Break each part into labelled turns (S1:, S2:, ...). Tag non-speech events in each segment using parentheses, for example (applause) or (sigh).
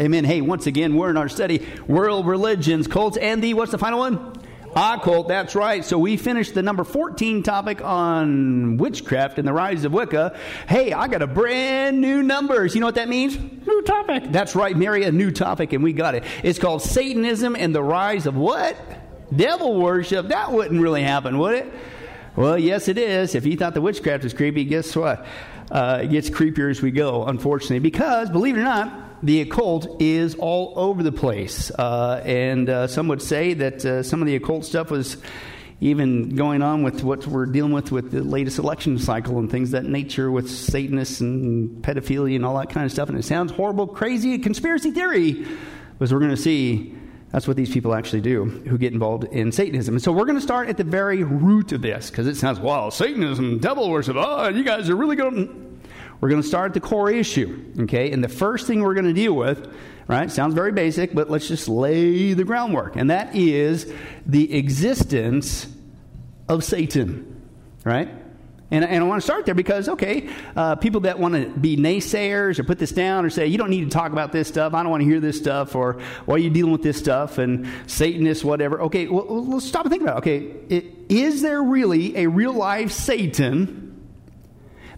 S1: Amen. Hey, once again, we're in our study, World Religions, Cults, and the, what's the final one? Occult, that's right. So we finished the number 14 topic on witchcraft and the rise of Wicca. Hey, I got a brand new numbers. You know what that means? New topic. That's right, Mary, a new topic, and we got it. It's called Satanism and the rise of what? Devil worship. That wouldn't really happen, would it? Well, yes, it is. If you thought the witchcraft was creepy, guess what? Uh, it gets creepier as we go, unfortunately, because, believe it or not, the occult is all over the place. Uh, and uh, some would say that uh, some of the occult stuff was even going on with what we're dealing with with the latest election cycle and things that nature with Satanists and pedophilia and all that kind of stuff. And it sounds horrible, crazy, conspiracy theory. But we're going to see, that's what these people actually do who get involved in Satanism. And so we're going to start at the very root of this because it sounds, well, Satanism, devil worship, oh, you guys are really going we're going to start at the core issue, okay? And the first thing we're going to deal with, right, sounds very basic, but let's just lay the groundwork. And that is the existence of Satan, right? And, and I want to start there because, okay, uh, people that want to be naysayers or put this down or say, you don't need to talk about this stuff, I don't want to hear this stuff, or why are you dealing with this stuff, and Satanists, whatever. Okay, well, let's stop and think about it. Okay, it, is there really a real life Satan?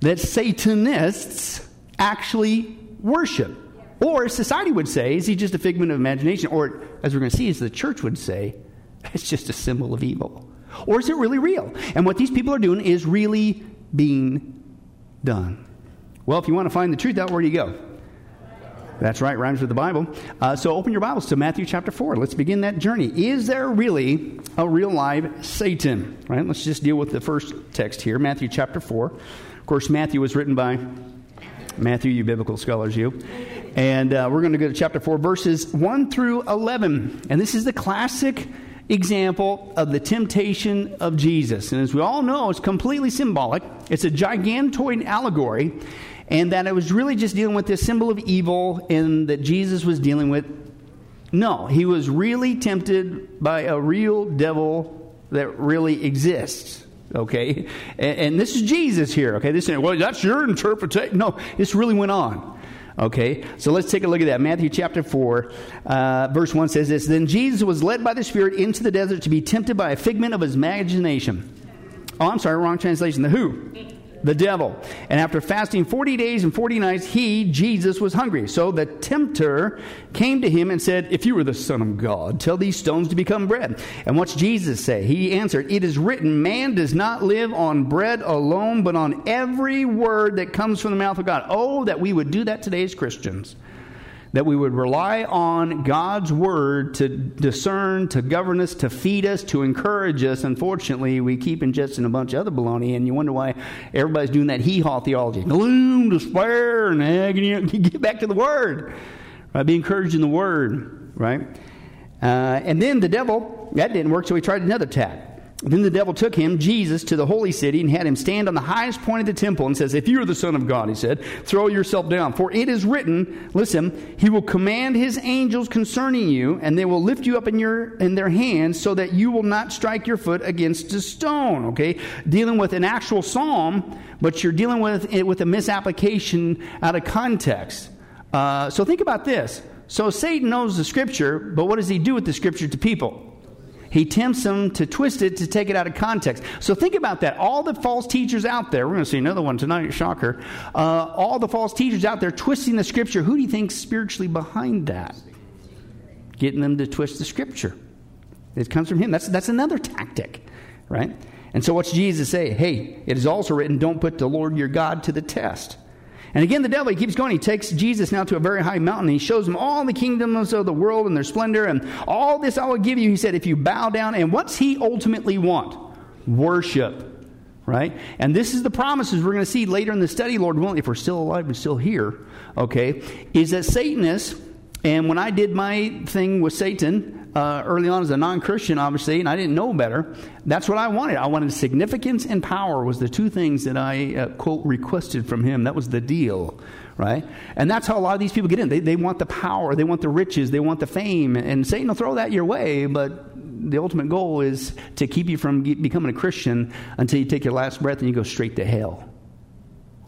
S1: That Satanists actually worship. Or society would say, is he just a figment of imagination? Or, as we're going to see, as the church would say, (laughs) it's just a symbol of evil. Or is it really real? And what these people are doing is really being done. Well, if you want to find the truth out, where do you go? That's right, rhymes with the Bible. Uh, so open your Bibles to Matthew chapter 4. Let's begin that journey. Is there really a real live Satan? Right? Let's just deal with the first text here, Matthew chapter 4. Of course, Matthew was written by Matthew, you biblical scholars, you. And uh, we're going to go to chapter 4, verses 1 through 11. And this is the classic example of the temptation of Jesus. And as we all know, it's completely symbolic, it's a gigantoid allegory. And that it was really just dealing with this symbol of evil and that Jesus was dealing with. No, he was really tempted by a real devil that really exists. Okay? And, and this is Jesus here. Okay? This is, well, that's your interpretation. No, this really went on. Okay, so let's take a look at that. Matthew chapter 4, uh, verse 1 says this Then Jesus was led by the Spirit into the desert to be tempted by a figment of his imagination. Oh, I'm sorry, wrong translation. The who? The devil. And after fasting 40 days and 40 nights, he, Jesus, was hungry. So the tempter came to him and said, If you were the Son of God, tell these stones to become bread. And what's Jesus say? He answered, It is written, Man does not live on bread alone, but on every word that comes from the mouth of God. Oh, that we would do that today as Christians that we would rely on God's word to discern, to govern us, to feed us, to encourage us. Unfortunately, we keep ingesting a bunch of other baloney, and you wonder why everybody's doing that hee haw theology gloom, despair, and agony. (laughs) Get back to the word. Right? Be encouraged in the word, right? Uh, and then the devil, that didn't work, so he tried another tack. Then the devil took him, Jesus, to the holy city and had him stand on the highest point of the temple and says, If you are the Son of God, he said, throw yourself down. For it is written, listen, he will command his angels concerning you, and they will lift you up in, your, in their hands so that you will not strike your foot against a stone. Okay? Dealing with an actual psalm, but you're dealing with it with a misapplication out of context. Uh, so think about this. So Satan knows the scripture, but what does he do with the scripture to people? He tempts them to twist it to take it out of context. So think about that. All the false teachers out there, we're going to see another one tonight, shocker. Uh, all the false teachers out there twisting the scripture, who do you think's spiritually behind that? Getting them to twist the scripture. It comes from him. That's, that's another tactic, right? And so what's Jesus say? Hey, it is also written, don't put the Lord your God to the test. And again, the devil, he keeps going. He takes Jesus now to a very high mountain. He shows him all the kingdoms of the world and their splendor. And all this I will give you, he said, if you bow down. And what's he ultimately want? Worship. Right? And this is the promises we're going to see later in the study, Lord willing, if we're still alive and still here, okay, is that Satanists, and when I did my thing with Satan, uh, early on as a non-Christian, obviously, and I didn't know better. That's what I wanted. I wanted significance and power was the two things that I uh, quote requested from him. That was the deal, right? And that's how a lot of these people get in. They they want the power, they want the riches, they want the fame, and Satan will throw that your way, but. The ultimate goal is to keep you from becoming a Christian until you take your last breath and you go straight to hell.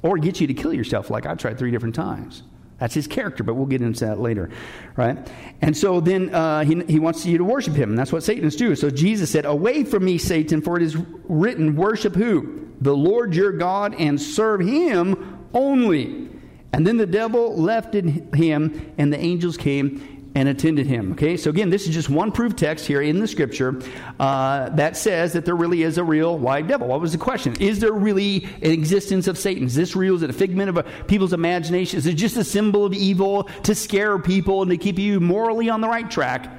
S1: Or get you to kill yourself, like I tried three different times. That's his character, but we'll get into that later, right? And so then uh, he, he wants you to worship him. And that's what Satanists doing. So Jesus said, Away from me, Satan, for it is written, Worship who? The Lord your God, and serve him only. And then the devil left him, and the angels came and attended him. Okay, so again, this is just one proof text here in the scripture uh, that says that there really is a real white devil. What was the question? Is there really an existence of Satan? Is this real? Is it a figment of people's imagination? Is it just a symbol of evil to scare people and to keep you morally on the right track?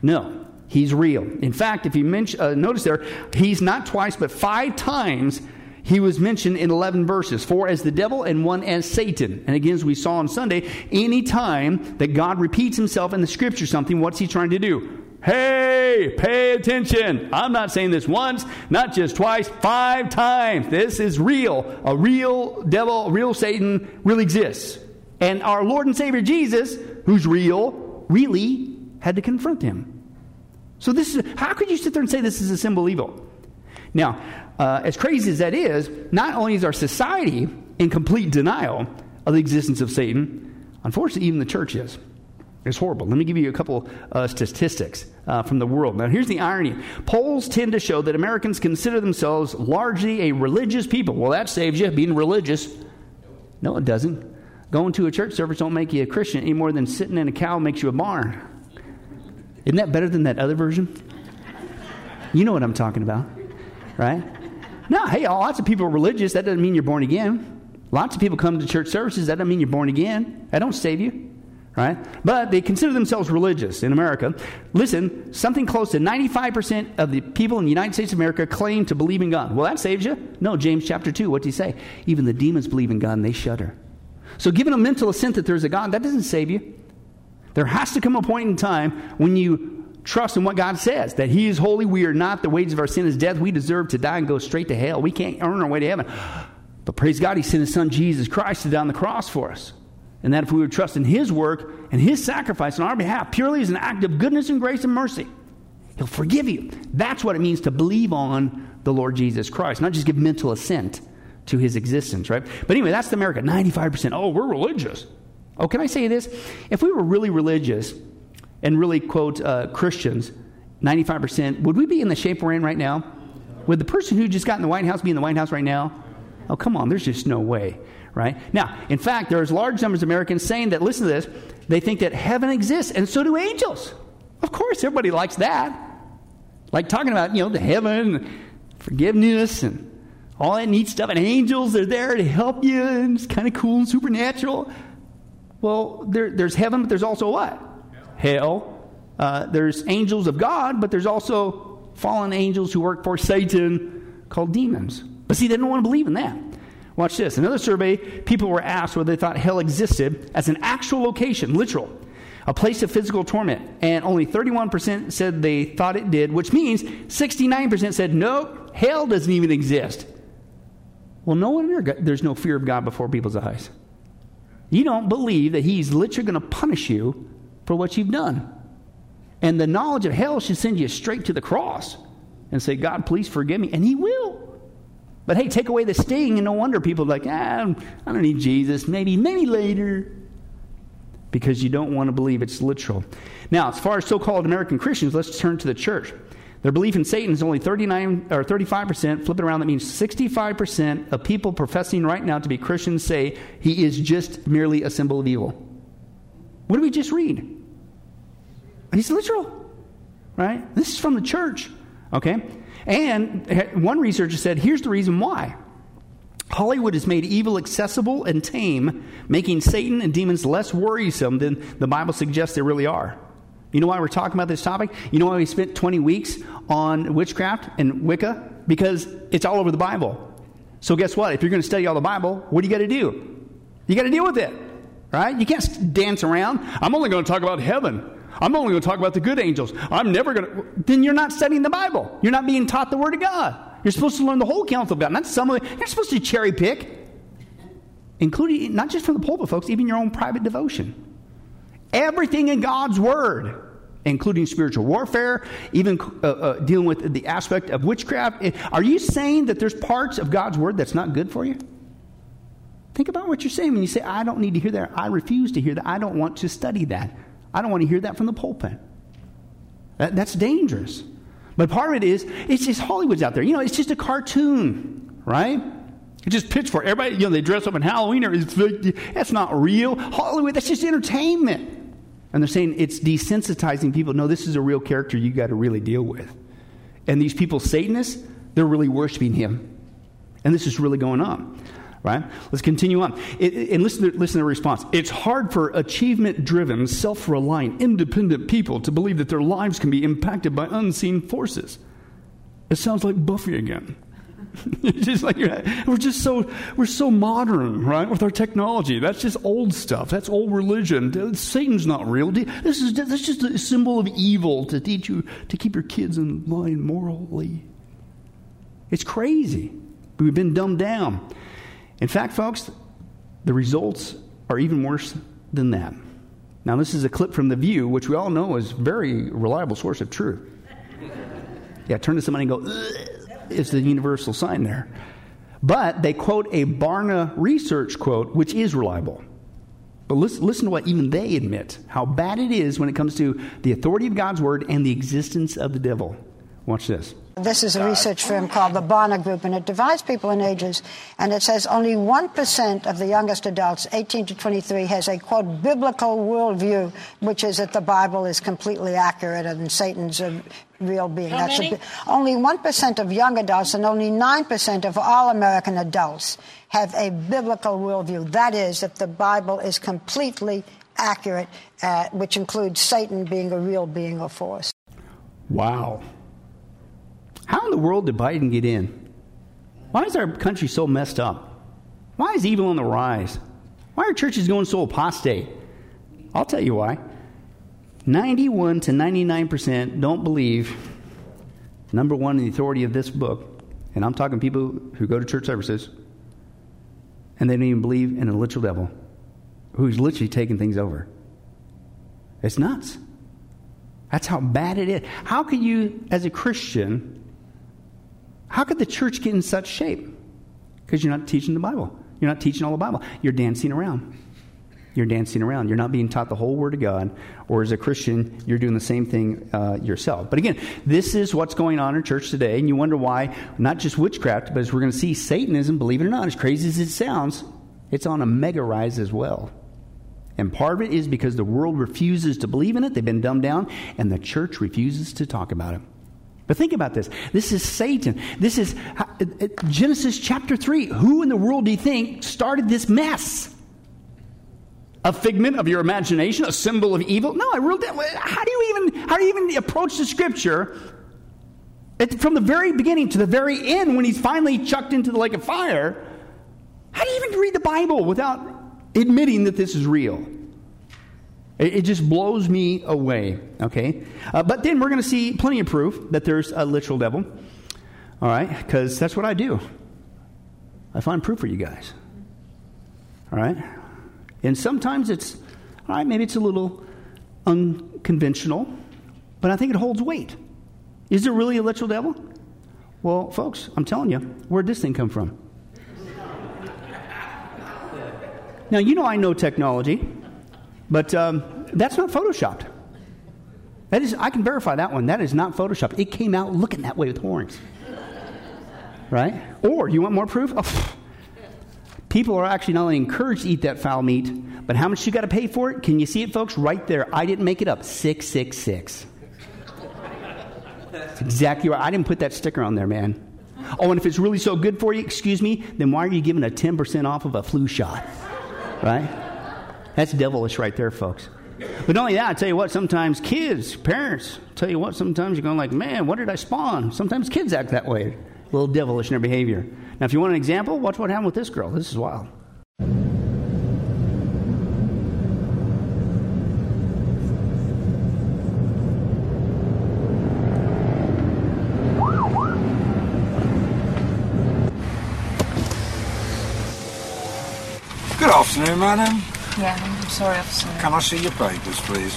S1: No, he's real. In fact, if you mention, uh, notice there, he's not twice but five times he was mentioned in 11 verses four as the devil and one as Satan. And again, as we saw on Sunday, any time that God repeats himself in the scripture something, what's he trying to do? Hey, pay attention. I'm not saying this once, not just twice, five times. This is real. A real devil, a real Satan really exists. And our Lord and Savior Jesus, who's real, really had to confront him. So this is how could you sit there and say this is a symbol evil? Now, uh, as crazy as that is, not only is our society in complete denial of the existence of Satan, unfortunately, even the church is. It's horrible. Let me give you a couple uh, statistics uh, from the world. Now, here's the irony polls tend to show that Americans consider themselves largely a religious people. Well, that saves you being religious. No, it doesn't. Going to a church service don't make you a Christian any more than sitting in a cow makes you a barn. Isn't that better than that other version? You know what I'm talking about, right? No, hey, lots of people are religious. That doesn't mean you're born again. Lots of people come to church services. That doesn't mean you're born again. That don't save you. Right? But they consider themselves religious in America. Listen, something close to 95% of the people in the United States of America claim to believe in God. Well, that saves you? No, James chapter 2, what does he say? Even the demons believe in God and they shudder. So, given a mental assent that there's a God, that doesn't save you. There has to come a point in time when you trust in what God says that He is holy. We are not. The wages of our sin is death. We deserve to die and go straight to hell. We can't earn our way to heaven. But praise God, He sent His Son Jesus Christ to die on the cross for us. And that if we would trust in His work and His sacrifice on our behalf, purely as an act of goodness and grace and mercy, He'll forgive you. That's what it means to believe on the Lord Jesus Christ, not just give mental assent to His existence, right? But anyway, that's the America. 95%. Oh, we're religious. Oh, can I say this? If we were really religious, and really quote uh, Christians, 95%, would we be in the shape we're in right now? Would the person who just got in the White House be in the White House right now? Oh, come on, there's just no way, right? Now, in fact, there's large numbers of Americans saying that, listen to this, they think that heaven exists, and so do angels. Of course, everybody likes that. Like talking about, you know, the heaven, forgiveness, and all that neat stuff, and angels are there to help you, and it's kind of cool and supernatural. Well, there, there's heaven, but there's also what? Hell. Uh, there's angels of God, but there's also fallen angels who work for Satan called demons. But see, they don't want to believe in that. Watch this. Another survey, people were asked whether they thought hell existed as an actual location, literal, a place of physical torment. And only 31% said they thought it did, which means 69% said, no, hell doesn't even exist. Well, no wonder there's no fear of God before people's eyes. You don't believe that He's literally going to punish you for what you've done. And the knowledge of hell should send you straight to the cross and say, God, please forgive me. And He will. But hey, take away the sting, and no wonder people are like, ah, I don't need Jesus. Maybe, maybe later. Because you don't want to believe it's literal. Now, as far as so called American Christians, let's turn to the church. Their belief in Satan is only 39 or 35%. Flip it around, that means 65% of people professing right now to be Christians say he is just merely a symbol of evil. What did we just read? He's literal, right? This is from the church, okay? And one researcher said, here's the reason why. Hollywood has made evil accessible and tame, making Satan and demons less worrisome than the Bible suggests they really are. You know why we're talking about this topic? You know why we spent 20 weeks on witchcraft and Wicca? Because it's all over the Bible. So, guess what? If you're going to study all the Bible, what do you got to do? You got to deal with it, right? You can't dance around. I'm only going to talk about heaven. I'm only going to talk about the good angels. I'm never going to. Then you're not studying the Bible. You're not being taught the Word of God. You're supposed to learn the whole counsel of God, not some of it. You're supposed to cherry pick, including not just from the pulpit, folks, even your own private devotion. Everything in God's Word, including spiritual warfare, even uh, uh, dealing with the aspect of witchcraft. Are you saying that there's parts of God's Word that's not good for you? Think about what you're saying when you say, I don't need to hear that. I refuse to hear that. I don't want to study that. I don't want to hear that from the pulpit. That, that's dangerous. But part of it is, it's just Hollywood's out there. You know, it's just a cartoon, right? It's just pitchfork. Everybody, you know, they dress up in Halloween. Or that's not real. Hollywood, that's just entertainment. And they're saying it's desensitizing people. No, this is a real character you got to really deal with. And these people, Satanists, they're really worshiping him. And this is really going on right? Let's continue on. And listen to, listen to the response. It's hard for achievement driven, self reliant, independent people to believe that their lives can be impacted by unseen forces. It sounds like Buffy again. (laughs) just like we're just so we're so modern, right? With our technology, that's just old stuff. That's old religion. Satan's not real. This is that's just a symbol of evil to teach you to keep your kids in line morally. It's crazy. We've been dumbed down. In fact, folks, the results are even worse than that. Now, this is a clip from The View, which we all know is a very reliable source of truth. (laughs) Yeah, turn to somebody and go, it's the universal sign there. But they quote a Barna research quote, which is reliable. But listen, listen to what even they admit how bad it is when it comes to the authority of God's word and the existence of the devil. Watch this.
S2: This is a research firm called the Barna Group, and it divides people in ages. And it says only 1% of the youngest adults, 18 to 23, has a, quote, biblical worldview, which is that the Bible is completely accurate and Satan's a real being.
S3: How That's many? A,
S2: only 1% of young adults and only 9% of all American adults have a biblical worldview. That is, that the Bible is completely accurate, uh, which includes Satan being a real being or force.
S1: Wow. How in the world did Biden get in? Why is our country so messed up? Why is evil on the rise? Why are churches going so apostate? I'll tell you why. 91 to 99% don't believe, number one, in the authority of this book, and I'm talking people who go to church services, and they don't even believe in a literal devil who's literally taking things over. It's nuts. That's how bad it is. How can you, as a Christian, how could the church get in such shape? Because you're not teaching the Bible. You're not teaching all the Bible. You're dancing around. You're dancing around. You're not being taught the whole Word of God. Or as a Christian, you're doing the same thing uh, yourself. But again, this is what's going on in church today. And you wonder why, not just witchcraft, but as we're going to see, Satanism, believe it or not, as crazy as it sounds, it's on a mega rise as well. And part of it is because the world refuses to believe in it. They've been dumbed down, and the church refuses to talk about it. But think about this. This is Satan. This is uh, uh, Genesis chapter 3. Who in the world do you think started this mess? A figment of your imagination, a symbol of evil? No, I wrote that. How do you even how do you even approach the scripture it, from the very beginning to the very end when he's finally chucked into the lake of fire? How do you even read the Bible without admitting that this is real? It, just blows me away, okay? Uh, but then we're going to see plenty of proof that there's a literal devil, all right? Because that's what I do. I find proof for you guys, all right? And sometimes it's, all right, maybe it's a little unconventional, but I think it holds weight. Is there really a literal devil? Well, folks, I'm telling you, where'd this thing come from? (laughs) Now, you know I know technology. But um, that's not photoshopped. That is, I can verify that one. That is not photoshopped. It came out looking that way with horns. Right? Or, you want more proof? Oh, people are actually not only encouraged to eat that foul meat, but how much you got to pay for it? Can you see it, folks? Right there. I didn't make it up. 666. That's exactly right. I didn't put that sticker on there, man. Oh, and if it's really so good for you, excuse me, then why are you giving a 10% off of a flu shot? Right? That's devilish right there, folks. But not only that, I tell you what, sometimes kids, parents, tell you what, sometimes you're going like, man, what did I spawn? Sometimes kids act that way. A little devilish in their behavior. Now, if you want an example, watch what happened with this girl. This is wild.
S4: Good afternoon, madam.
S3: Yeah, I'm sorry, officer.
S4: Can I see your papers, please?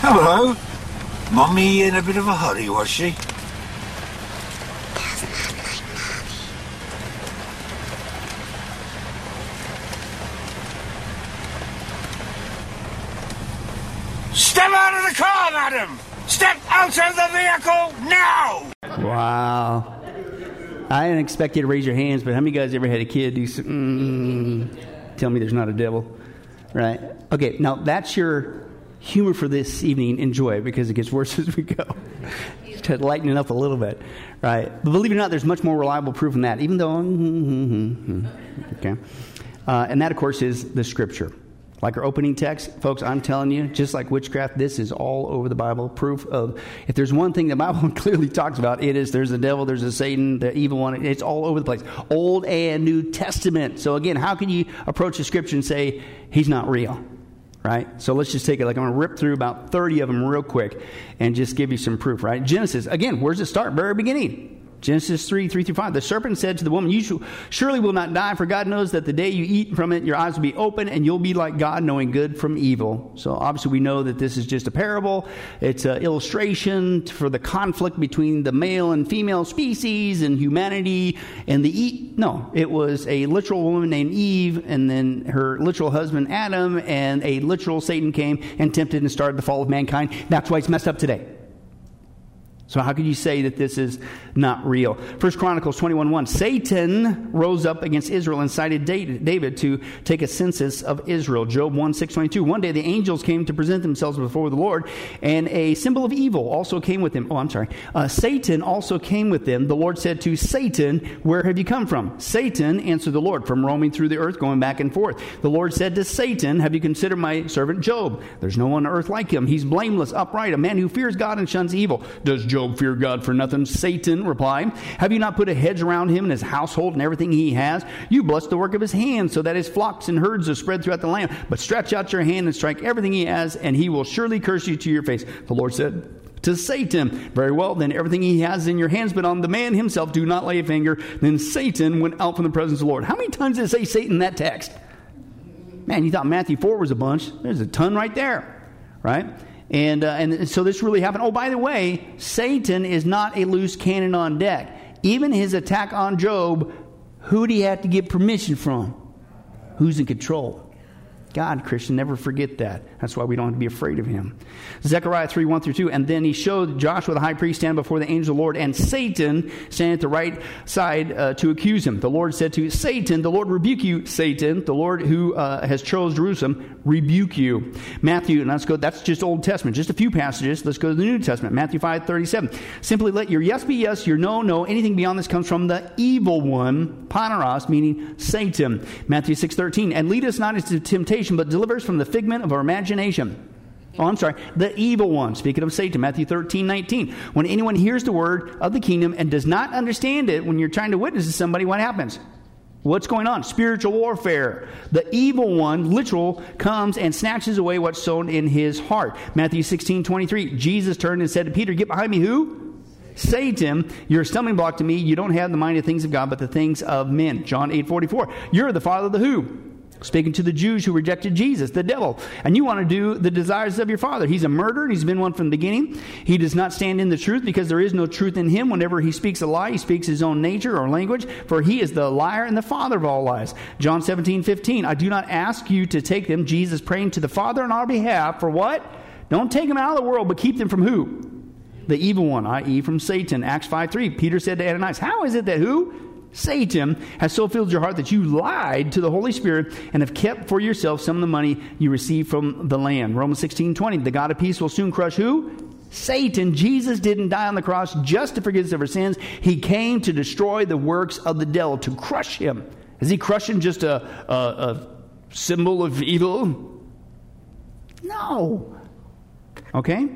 S4: Hello. Mummy in a bit of a hurry, was she? Step out of the car, madam! Step out of the vehicle now!
S1: Wow. I didn't expect you to raise your hands, but how many guys ever had a kid do mm, tell me there's not a devil? Right? Okay, now that's your humor for this evening. Enjoy because it gets worse (laughs) as we go. to lighten it up a little bit, right? But believe it or not, there's much more reliable proof than that, even though, mm-hmm, okay. Uh, and that, of course, is the scripture. Like our opening text, folks, I'm telling you, just like witchcraft, this is all over the Bible. Proof of, if there's one thing the Bible (laughs) clearly talks about, it is there's a devil, there's a Satan, the evil one. It's all over the place. Old and New Testament. So again, how can you approach the scripture and say he's not real? Right? So let's just take it. Like I'm going to rip through about 30 of them real quick and just give you some proof, right? Genesis, again, where's it start? Very beginning. Genesis 3, 3 through 5. The serpent said to the woman, You surely will not die, for God knows that the day you eat from it, your eyes will be open, and you'll be like God, knowing good from evil. So obviously, we know that this is just a parable. It's an illustration for the conflict between the male and female species and humanity and the eat. No, it was a literal woman named Eve, and then her literal husband Adam, and a literal Satan came and tempted and started the fall of mankind. That's why it's messed up today. So how could you say that this is not real? First Chronicles 21 1. Satan rose up against Israel and cited David to take a census of Israel. Job 1 6 22. One day the angels came to present themselves before the Lord, and a symbol of evil also came with them. Oh, I'm sorry. Uh, Satan also came with them. The Lord said to Satan, Where have you come from? Satan answered the Lord, From roaming through the earth, going back and forth. The Lord said to Satan, Have you considered my servant Job? There's no one on earth like him. He's blameless, upright, a man who fears God and shuns evil. Does Job Job fear God for nothing? Satan replied, Have you not put a hedge around him and his household and everything he has? You bless the work of his hands, so that his flocks and herds are spread throughout the land. But stretch out your hand and strike everything he has, and he will surely curse you to your face. The Lord said, to Satan. Very well, then everything he has in your hands, but on the man himself do not lay a finger. Then Satan went out from the presence of the Lord. How many times did it say Satan in that text? Man, you thought Matthew 4 was a bunch. There's a ton right there, right? And, uh, and so this really happened. Oh, by the way, Satan is not a loose cannon on deck. Even his attack on Job, who did he have to get permission from? Who's in control? God, Christian, never forget that. That's why we don't have to be afraid of him. Zechariah 3 1 through 2. And then he showed Joshua the high priest stand before the angel of the Lord, and Satan stand at the right side uh, to accuse him. The Lord said to Satan, The Lord rebuke you, Satan. The Lord who uh, has chose Jerusalem, rebuke you. Matthew, and let's go, that's just Old Testament, just a few passages. Let's go to the New Testament. Matthew 5 37. Simply let your yes be yes, your no, no. Anything beyond this comes from the evil one, Poneros, meaning Satan. Matthew 6 13. And lead us not into temptation temptation, but delivers from the figment of our imagination. Oh, I'm sorry, the evil one. Speaking of Satan, Matthew 13, 19. When anyone hears the word of the kingdom and does not understand it, when you're trying to witness to somebody, what happens? What's going on? Spiritual warfare. The evil one, literal, comes and snatches away what's sown in his heart. Matthew 16, 23. Jesus turned and said to Peter, Get behind me, who? Satan, you're a stumbling block to me. You don't have the mind of things of God, but the things of men. John 8, 44. You're the father of the who? Speaking to the Jews who rejected Jesus, the devil. And you want to do the desires of your father. He's a murderer. He's been one from the beginning. He does not stand in the truth because there is no truth in him. Whenever he speaks a lie, he speaks his own nature or language, for he is the liar and the father of all lies. John 17, 15. I do not ask you to take them, Jesus praying to the Father on our behalf, for what? Don't take them out of the world, but keep them from who? The evil one, i.e., from Satan. Acts 5, 3. Peter said to Ananias, How is it that who? Satan has so filled your heart that you lied to the Holy Spirit and have kept for yourself some of the money you received from the land. Romans 16 20. The God of peace will soon crush who? Satan. Jesus didn't die on the cross just to forgive us of our sins. He came to destroy the works of the devil, to crush him. Is he crushing just a, a, a symbol of evil? No. Okay?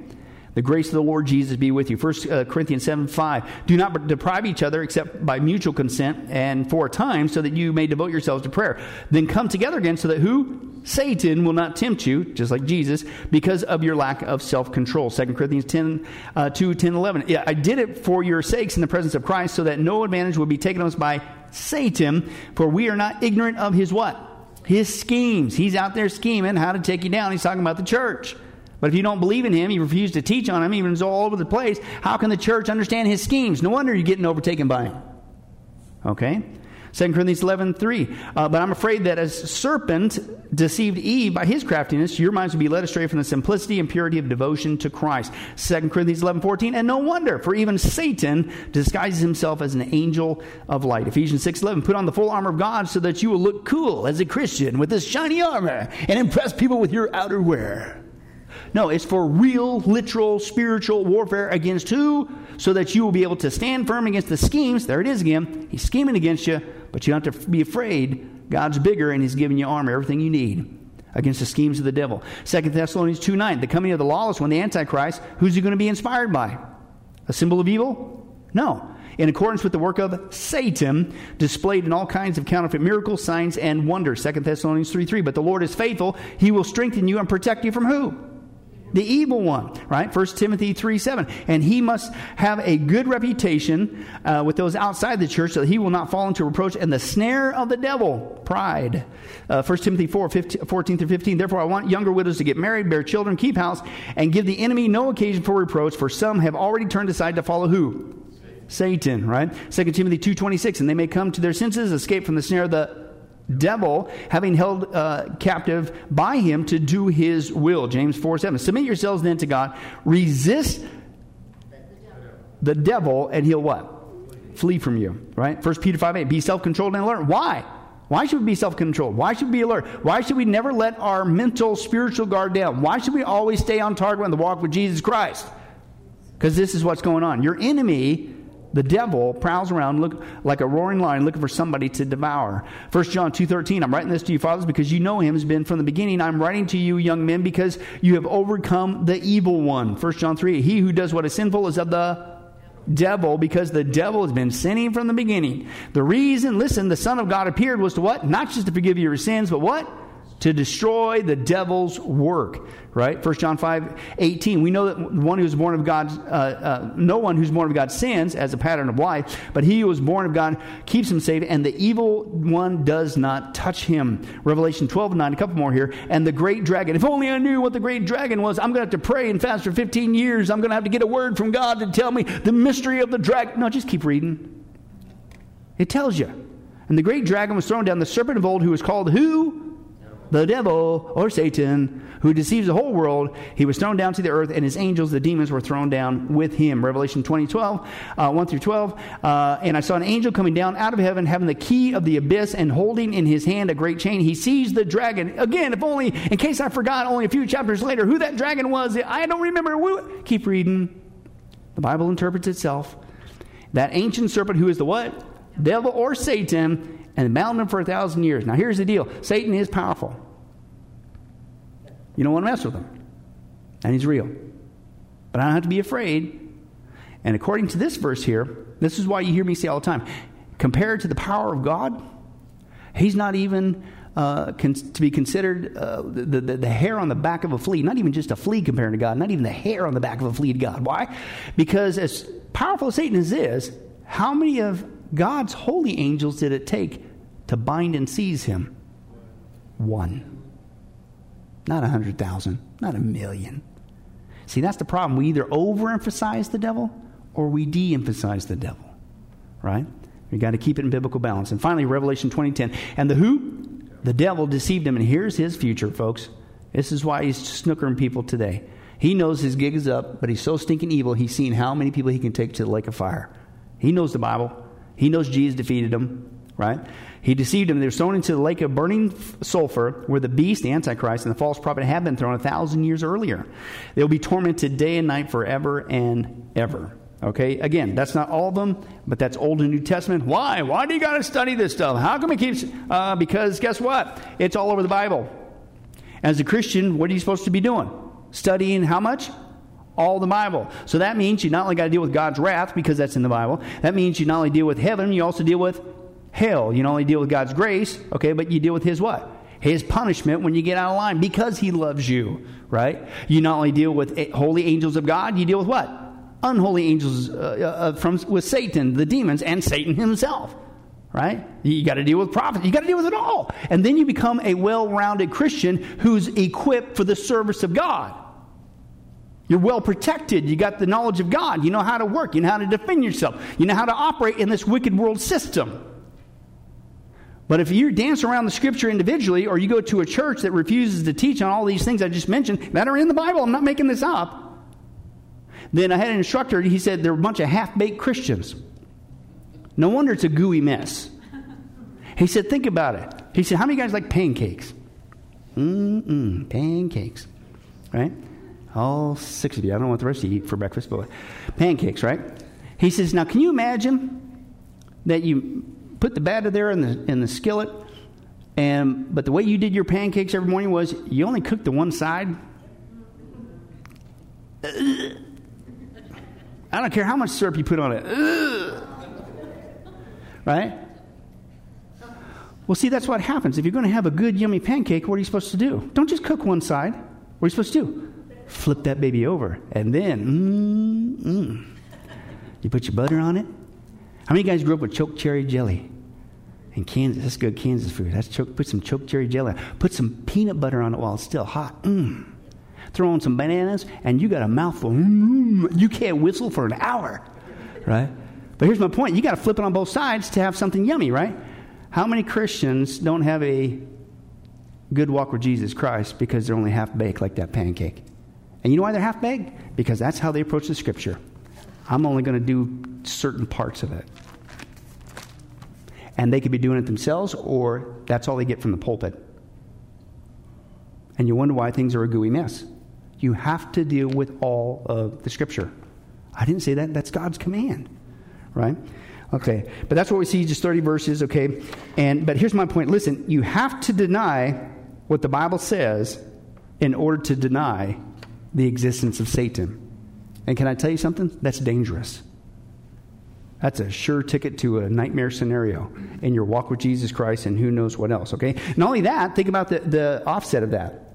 S1: The grace of the Lord Jesus be with you. 1 uh, Corinthians 7 5. Do not deprive each other except by mutual consent and for a time, so that you may devote yourselves to prayer. Then come together again, so that who? Satan will not tempt you, just like Jesus, because of your lack of self control. 2 Corinthians 10 uh, 2 10 11. Yeah, I did it for your sakes in the presence of Christ, so that no advantage would be taken of us by Satan, for we are not ignorant of his what? His schemes. He's out there scheming how to take you down. He's talking about the church. But if you don't believe in him, you refuse to teach on him, even all over the place, how can the church understand his schemes? No wonder you're getting overtaken by him. Okay? 2 Corinthians 11, 3. Uh, but I'm afraid that as serpent deceived Eve by his craftiness, your minds will be led astray from the simplicity and purity of devotion to Christ. 2 Corinthians 11, 14. And no wonder, for even Satan disguises himself as an angel of light. Ephesians 6, 11. Put on the full armor of God so that you will look cool as a Christian with this shiny armor and impress people with your outerwear. No, it's for real, literal, spiritual warfare against who? So that you will be able to stand firm against the schemes. There it is again. He's scheming against you, but you don't have to be afraid. God's bigger and He's giving you armor, everything you need against the schemes of the devil. 2 Thessalonians 2 9, the coming of the lawless one, the Antichrist, who's he going to be inspired by? A symbol of evil? No. In accordance with the work of Satan, displayed in all kinds of counterfeit miracles, signs, and wonders. 2 Thessalonians 3 3. But the Lord is faithful. He will strengthen you and protect you from who? The evil one, right? 1 Timothy 3 7. And he must have a good reputation uh, with those outside the church so that he will not fall into reproach and the snare of the devil, pride. Uh, 1 Timothy 4 15, 14 through 15. Therefore, I want younger widows to get married, bear children, keep house, and give the enemy no occasion for reproach, for some have already turned aside to follow who? Satan, right? 2 Timothy 2.26, and they may come to their senses, escape from the snare of the devil, having held uh, captive by him to do his will. James 4 7. Submit yourselves then to God. Resist the devil, and he'll what? Flee from you. Right? 1 Peter 5 8. Be self controlled and alert. Why? Why should we be self controlled? Why should we be alert? Why should we never let our mental, spiritual guard down? Why should we always stay on target on the walk with Jesus Christ? Because this is what's going on. Your enemy the devil prowls around look, like a roaring lion looking for somebody to devour. 1 John 2.13, I'm writing this to you, fathers, because you know him has been from the beginning. I'm writing to you, young men, because you have overcome the evil one. 1 John 3, he who does what is sinful is of the devil, because the devil has been sinning from the beginning. The reason, listen, the Son of God appeared was to what? Not just to forgive your sins, but what? To destroy the devil's work right? 1 john 5 18 we know that one who is born of god uh, uh, no one who's born of god sins as a pattern of life but he who is born of god keeps him safe and the evil one does not touch him. Revelation 12 9 a couple more here. And the great dragon if only i knew what the great dragon was i'm going to have to pray and fast for 15 years. I'm going to have to get a word from god to tell me the mystery of the dragon. No just keep reading. It tells you. And the great dragon was thrown down the serpent of old who was called who the devil or Satan, who deceives the whole world, he was thrown down to the earth, and his angels, the demons, were thrown down with him. Revelation 20, 12, uh, 1 through 12. Uh, and I saw an angel coming down out of heaven, having the key of the abyss, and holding in his hand a great chain. He seized the dragon. Again, if only, in case I forgot, only a few chapters later, who that dragon was, I don't remember. Keep reading. The Bible interprets itself. That ancient serpent who is the what? Devil or Satan and bound him for a thousand years. Now, here's the deal Satan is powerful. You don't want to mess with him. And he's real. But I don't have to be afraid. And according to this verse here, this is why you hear me say all the time compared to the power of God, he's not even uh, con- to be considered uh, the, the, the, hair on the back of a flea, not even just a flea compared to God, not even the hair on the back of a flea to God. Why? Because as powerful as Satan is, how many of God's holy angels did it take to bind and seize him? One. Not a hundred thousand, not a million. See, that's the problem. We either overemphasize the devil or we de emphasize the devil. Right? We got to keep it in biblical balance. And finally, Revelation 2010. And the who? The devil deceived him. And here's his future, folks. This is why he's snookering people today. He knows his gig is up, but he's so stinking evil, he's seen how many people he can take to the lake of fire. He knows the Bible. He knows Jesus defeated him, right? He deceived them. They were thrown into the lake of burning sulfur, where the beast, the Antichrist, and the false prophet have been thrown a thousand years earlier. They'll be tormented day and night forever and ever. Okay, again, that's not all of them, but that's Old and New Testament. Why? Why do you got to study this stuff? How come it keeps? Uh, because guess what? It's all over the Bible. As a Christian, what are you supposed to be doing? Studying how much? All the Bible. So that means you not only got to deal with God's wrath because that's in the Bible. That means you not only deal with heaven, you also deal with hell. You not only deal with God's grace, okay, but you deal with His what? His punishment when you get out of line because He loves you, right? You not only deal with holy angels of God, you deal with what? Unholy angels uh, uh, from with Satan, the demons, and Satan himself right? You got to deal with prophets. You got to deal with it all. And then you become a well rounded Christian who's equipped for the service of God. You're well protected. You got the knowledge of God. You know how to work. You know how to defend yourself. You know how to operate in this wicked world system. But if you dance around the scripture individually, or you go to a church that refuses to teach on all these things I just mentioned that are in the Bible, I'm not making this up. Then I had an instructor, he said they're a bunch of half baked Christians. No wonder it's a gooey mess. He said, think about it. He said, how many guys like pancakes? Mm-mm, pancakes, right? All six of you. I don't what the rest of you eat for breakfast, but pancakes, right? He says, now can you imagine that you put the batter there in the, in the skillet, and but the way you did your pancakes every morning was you only cooked the one side? I don't care how much syrup you put on it. Right? Well, see, that's what happens. If you're going to have a good, yummy pancake, what are you supposed to do? Don't just cook one side. What are you supposed to do? Flip that baby over. And then, you put your butter on it. How many guys grew up with choke cherry jelly? In Kansas, that's good Kansas food. That's choke, put some choke cherry jelly. Put some peanut butter on it while it's still hot. Mm. Throw on some bananas, and you got a mouthful. You can't whistle for an hour, right? But here's my point: you got to flip it on both sides to have something yummy, right? How many Christians don't have a good walk with Jesus Christ because they're only half baked like that pancake? And you know why they're half baked? Because that's how they approach the scripture. I'm only going to do certain parts of it. And they could be doing it themselves, or that's all they get from the pulpit. And you wonder why things are a gooey mess. You have to deal with all of the scripture. I didn't say that, that's God's command, right? Okay, but that's what we see, just 30 verses, okay? And but here's my point. Listen, you have to deny what the Bible says in order to deny the existence of Satan. And can I tell you something? That's dangerous. That's a sure ticket to a nightmare scenario in your walk with Jesus Christ and who knows what else, okay? Not only that, think about the, the offset of that.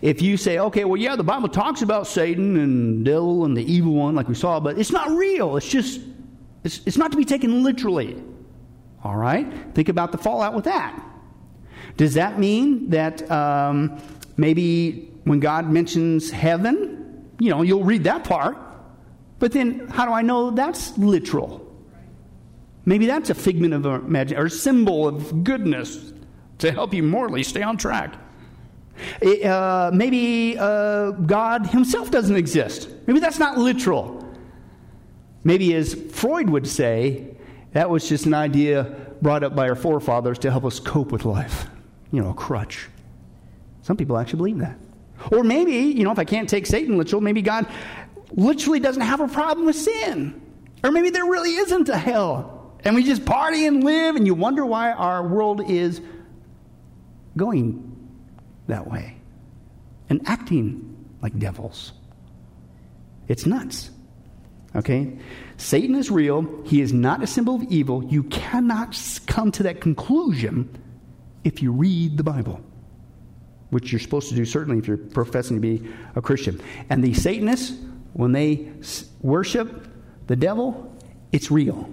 S1: If you say, okay, well, yeah, the Bible talks about Satan and devil and the evil one, like we saw, but it's not real. It's just it's, it's not to be taken literally. All right? Think about the fallout with that. Does that mean that um, maybe when God mentions heaven, you know, you'll read that part, but then how do I know that's literal? Maybe that's a figment of imagination or a symbol of goodness to help you morally stay on track. Uh, maybe uh, God Himself doesn't exist. Maybe that's not literal. Maybe, as Freud would say, that was just an idea brought up by our forefathers to help us cope with life. You know, a crutch. Some people actually believe that. Or maybe, you know, if I can't take Satan literal, maybe God literally doesn't have a problem with sin. Or maybe there really isn't a hell. And we just party and live, and you wonder why our world is going that way and acting like devils. It's nuts. Okay? Satan is real. He is not a symbol of evil. You cannot come to that conclusion if you read the Bible, which you're supposed to do certainly if you're professing to be a Christian. And the Satanists, when they worship the devil, it's real.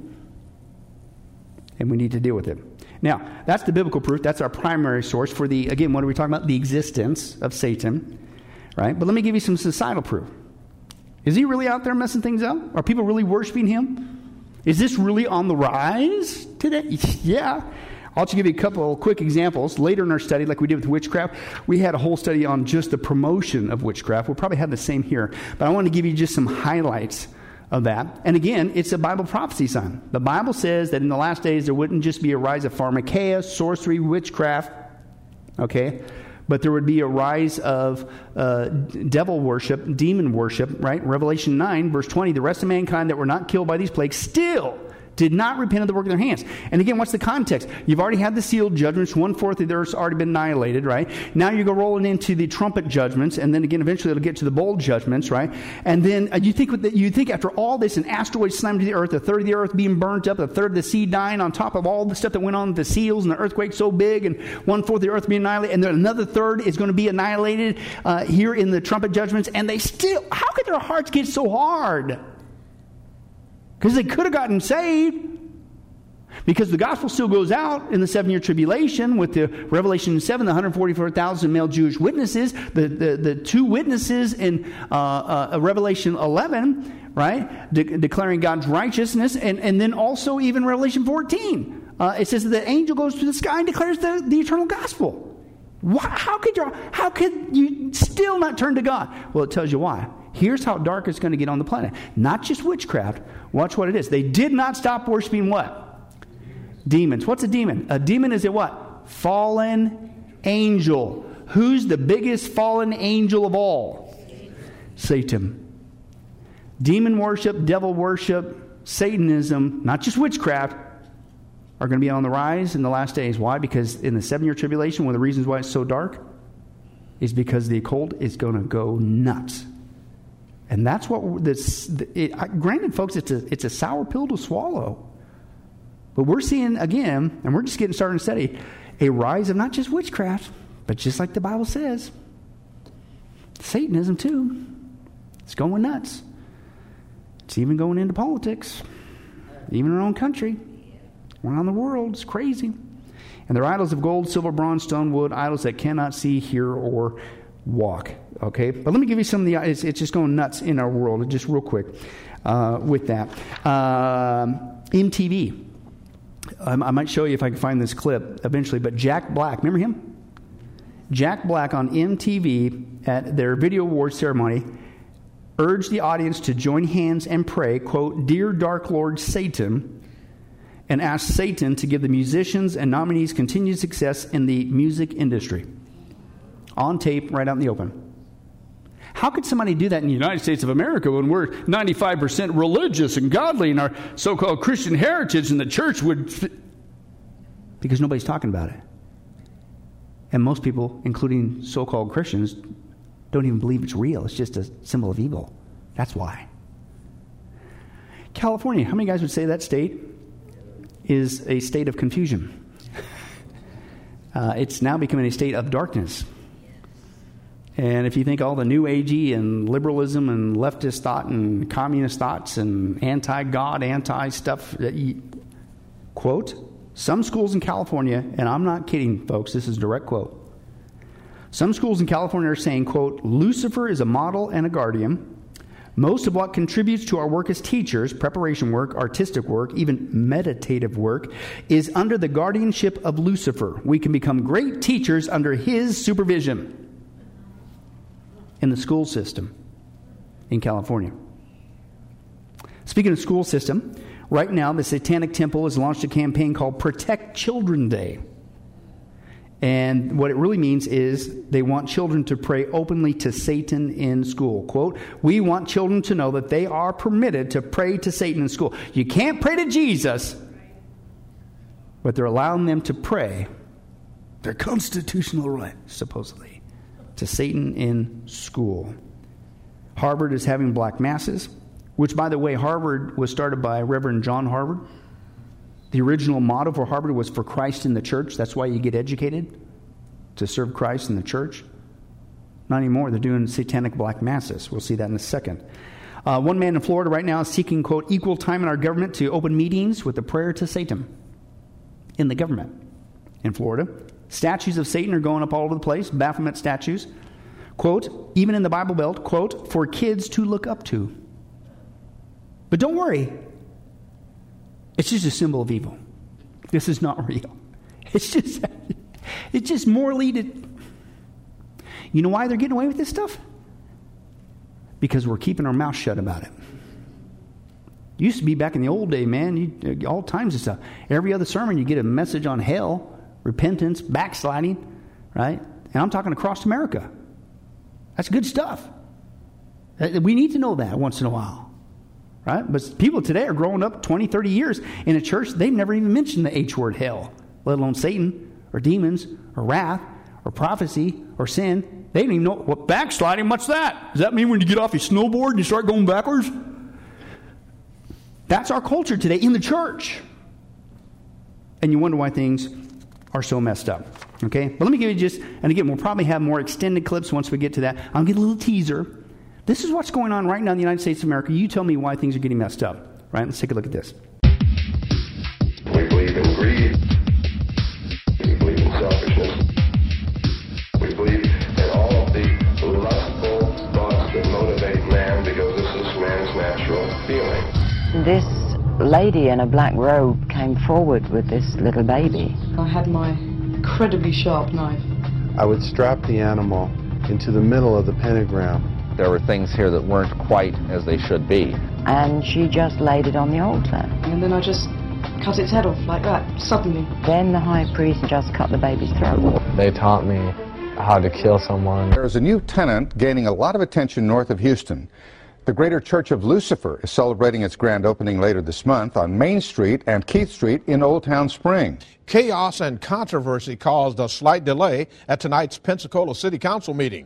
S1: And we need to deal with it. Now, that's the biblical proof. That's our primary source for the, again, what are we talking about? The existence of Satan, right? But let me give you some societal proof. Is he really out there messing things up? Are people really worshiping him? Is this really on the rise today? (laughs) yeah. I'll just give you a couple quick examples. Later in our study, like we did with witchcraft, we had a whole study on just the promotion of witchcraft. We'll probably have the same here. But I want to give you just some highlights of that. And again, it's a Bible prophecy sign. The Bible says that in the last days there wouldn't just be a rise of pharmakeia, sorcery, witchcraft, okay? but there would be a rise of uh, devil worship, demon worship, right? Revelation 9, verse 20 the rest of mankind that were not killed by these plagues still did not repent of the work of their hands. And again, what's the context? You've already had the sealed judgments. One fourth of the earth's already been annihilated, right? Now you go rolling into the trumpet judgments, and then again, eventually it'll get to the bowl judgments, right? And then uh, you think the, you think after all this, an asteroid slammed to the earth, a third of the earth being burnt up, a third of the sea dying, on top of all the stuff that went on the seals and the earthquake so big, and one fourth of the earth being annihilated, and then another third is going to be annihilated uh, here in the trumpet judgments, and they still, how could their hearts get so hard? Because they could have gotten saved. Because the gospel still goes out in the seven year tribulation with the Revelation 7, the 144,000 male Jewish witnesses, the, the, the two witnesses in uh, uh, Revelation 11, right? De- declaring God's righteousness, and, and then also even Revelation 14 uh, it says that the angel goes to the sky and declares the, the eternal gospel. Why, how could you how could you still not turn to God? Well, it tells you why. Here's how dark it's going to get on the planet. Not just witchcraft. Watch what it is. They did not stop worshiping what? Demons. What's a demon? A demon is a what? Fallen angel. Who's the biggest fallen angel of all? Satan. Demon worship, devil worship, Satanism, not just witchcraft, are going to be on the rise in the last days. Why? Because in the seven year tribulation, one of the reasons why it's so dark is because the occult is going to go nuts. And that's what this. It, granted, folks, it's a, it's a sour pill to swallow. But we're seeing again, and we're just getting started to study, a rise of not just witchcraft, but just like the Bible says, Satanism too. It's going nuts. It's even going into politics, even in our own country, around the world. It's crazy. And they're idols of gold, silver, bronze, stone, wood, idols that cannot see, hear, or walk. Okay? But let me give you some of the, it's, it's just going nuts in our world, just real quick uh, with that. Um, MTV. I might show you if I can find this clip eventually, but Jack Black, remember him? Jack Black on MTV at their video award ceremony urged the audience to join hands and pray, quote, Dear Dark Lord Satan, and asked Satan to give the musicians and nominees continued success in the music industry. On tape, right out in the open. How could somebody do that in the United States of America when we're 95% religious and godly in our so called Christian heritage and the church would. Because nobody's talking about it. And most people, including so called Christians, don't even believe it's real. It's just a symbol of evil. That's why. California, how many guys would say that state is a state of confusion? (laughs) Uh, it's now becoming a state of darkness. And if you think all the new agey and liberalism and leftist thought and communist thoughts and anti God, anti stuff you quote, some schools in California, and I'm not kidding, folks, this is direct quote. Some schools in California are saying, quote, Lucifer is a model and a guardian. Most of what contributes to our work as teachers, preparation work, artistic work, even meditative work, is under the guardianship of Lucifer. We can become great teachers under his supervision in the school system in California. Speaking of school system, right now the Satanic Temple has launched a campaign called Protect Children Day. And what it really means is they want children to pray openly to Satan in school. Quote, we want children to know that they are permitted to pray to Satan in school. You can't pray to Jesus, but they're allowing them to pray their constitutional right, supposedly to Satan in school. Harvard is having black masses, which, by the way, Harvard was started by Reverend John Harvard. The original motto for Harvard was for Christ in the church. That's why you get educated, to serve Christ in the church. Not anymore. They're doing satanic black masses. We'll see that in a second. Uh, one man in Florida right now is seeking, quote, equal time in our government to open meetings with a prayer to Satan in the government in Florida. Statues of Satan are going up all over the place, Baphomet statues. Quote, even in the Bible Belt, quote, for kids to look up to. But don't worry, it's just a symbol of evil. This is not (laughs) real. It's just, (laughs) it's just morally. To, you know why they're getting away with this stuff? Because we're keeping our mouth shut about it. Used to be back in the old day, man. You, all times of stuff. Every other sermon, you get a message on hell repentance, backsliding, right? And I'm talking across America. That's good stuff. Uh, we need to know that once in a while, right? But people today are growing up 20, 30 years in a church, they've never even mentioned the H word hell, let alone Satan or demons or wrath or prophecy or sin. They don't even know what backsliding, what's that? Does that mean when you get off your snowboard and you start going backwards? That's our culture today in the church. And you wonder why things are so messed up. Okay? But let me give you just, and again, we'll probably have more extended clips once we get to that. I'll get a little teaser. This is what's going on right now in the United States of America. You tell me why things are getting messed up. Right? Let's take a look at this.
S5: We believe in greed. We believe in selfishness. We believe in all of the lustful thoughts that motivate man because this is man's natural feeling.
S6: This lady in a black robe came came forward with this little baby.
S3: I had my incredibly sharp knife.
S7: I would strap the animal into the middle of the pentagram.
S8: There were things here that weren't quite as they should be.
S6: And she just laid it on the altar.
S3: And then I just cut its head off like that, suddenly.
S6: Then the high priest just cut the baby's throat.
S9: They taught me how to kill someone.
S10: There is a new tenant gaining a lot of attention north of Houston. The Greater Church of Lucifer is celebrating its grand opening later this month on Main Street and Keith Street in Old Town Spring.
S11: Chaos and controversy caused a slight delay at tonight's Pensacola City Council meeting.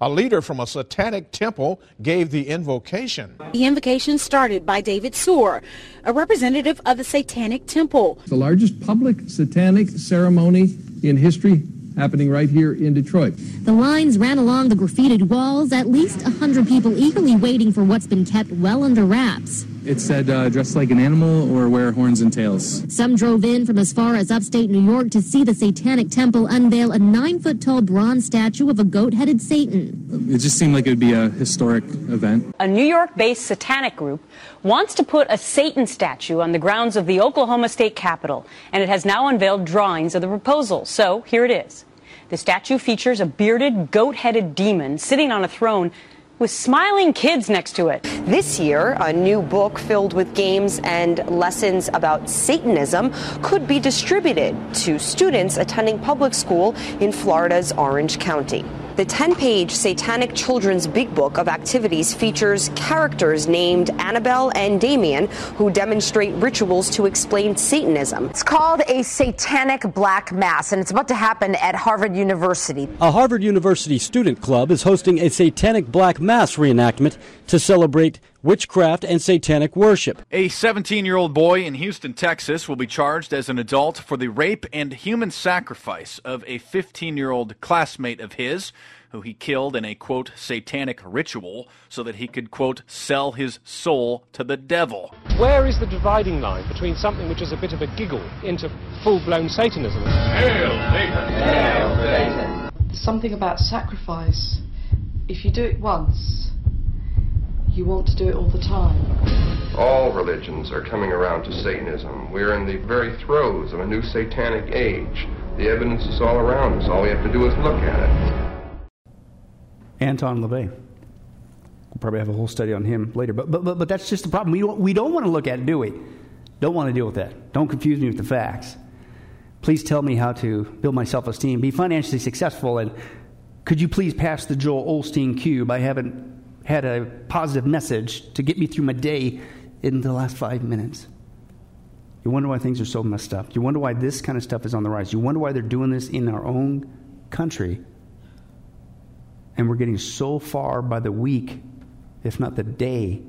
S11: A leader from a satanic temple gave the invocation.
S12: The invocation started by David Suhor, a representative of the Satanic Temple.
S13: The largest public satanic ceremony in history happening right here in Detroit.
S14: The lines ran along the graffitied walls, at least 100 people eagerly waiting for what's been kept well under wraps.
S13: It said uh, dress like an animal or wear horns and tails.
S14: Some drove in from as far as upstate New York to see the Satanic Temple unveil a nine foot tall bronze statue of a goat headed Satan.
S13: It just seemed like it would be a historic event.
S15: A New York based satanic group wants to put a Satan statue on the grounds of the Oklahoma State Capitol, and it has now unveiled drawings of the proposal. So here it is. The statue features a bearded, goat headed demon sitting on a throne with smiling kids next to it.
S16: This year, a new book filled with games and lessons about Satanism could be distributed to students attending public school in Florida's Orange County. The 10 page Satanic Children's Big Book of Activities features characters named Annabelle and Damien who demonstrate rituals to explain Satanism.
S17: It's called a Satanic Black Mass, and it's about to happen at Harvard University.
S18: A Harvard University student club is hosting a Satanic Black Mass reenactment to celebrate witchcraft and satanic worship.
S19: A 17 year old boy in Houston, Texas will be charged as an adult for the rape and human sacrifice of a 15 year old classmate of his who he killed in a quote satanic ritual so that he could quote sell his soul to the devil.
S20: Where is the dividing line between something which is a bit of a giggle into full blown Satanism?
S3: Hail Satan! Hail Satan! Something about sacrifice. If you do it once, you want to do it all the time.
S5: All religions are coming around to Satanism. We're in the very throes of a new satanic age. The evidence is all around us. All we have to do is look at it.
S1: Anton LaVey. We'll probably have a whole study on him later. But, but, but, but that's just the problem. We don't, we don't want to look at it, do we? Don't want to deal with that. Don't confuse me with the facts. Please tell me how to build my self esteem, be financially successful, and could you please pass the Joel Osteen cube? I haven't had a positive message to get me through my day in the last five minutes. You wonder why things are so messed up. You wonder why this kind of stuff is on the rise. You wonder why they're doing this in our own country. And we're getting so far by the week, if not the day,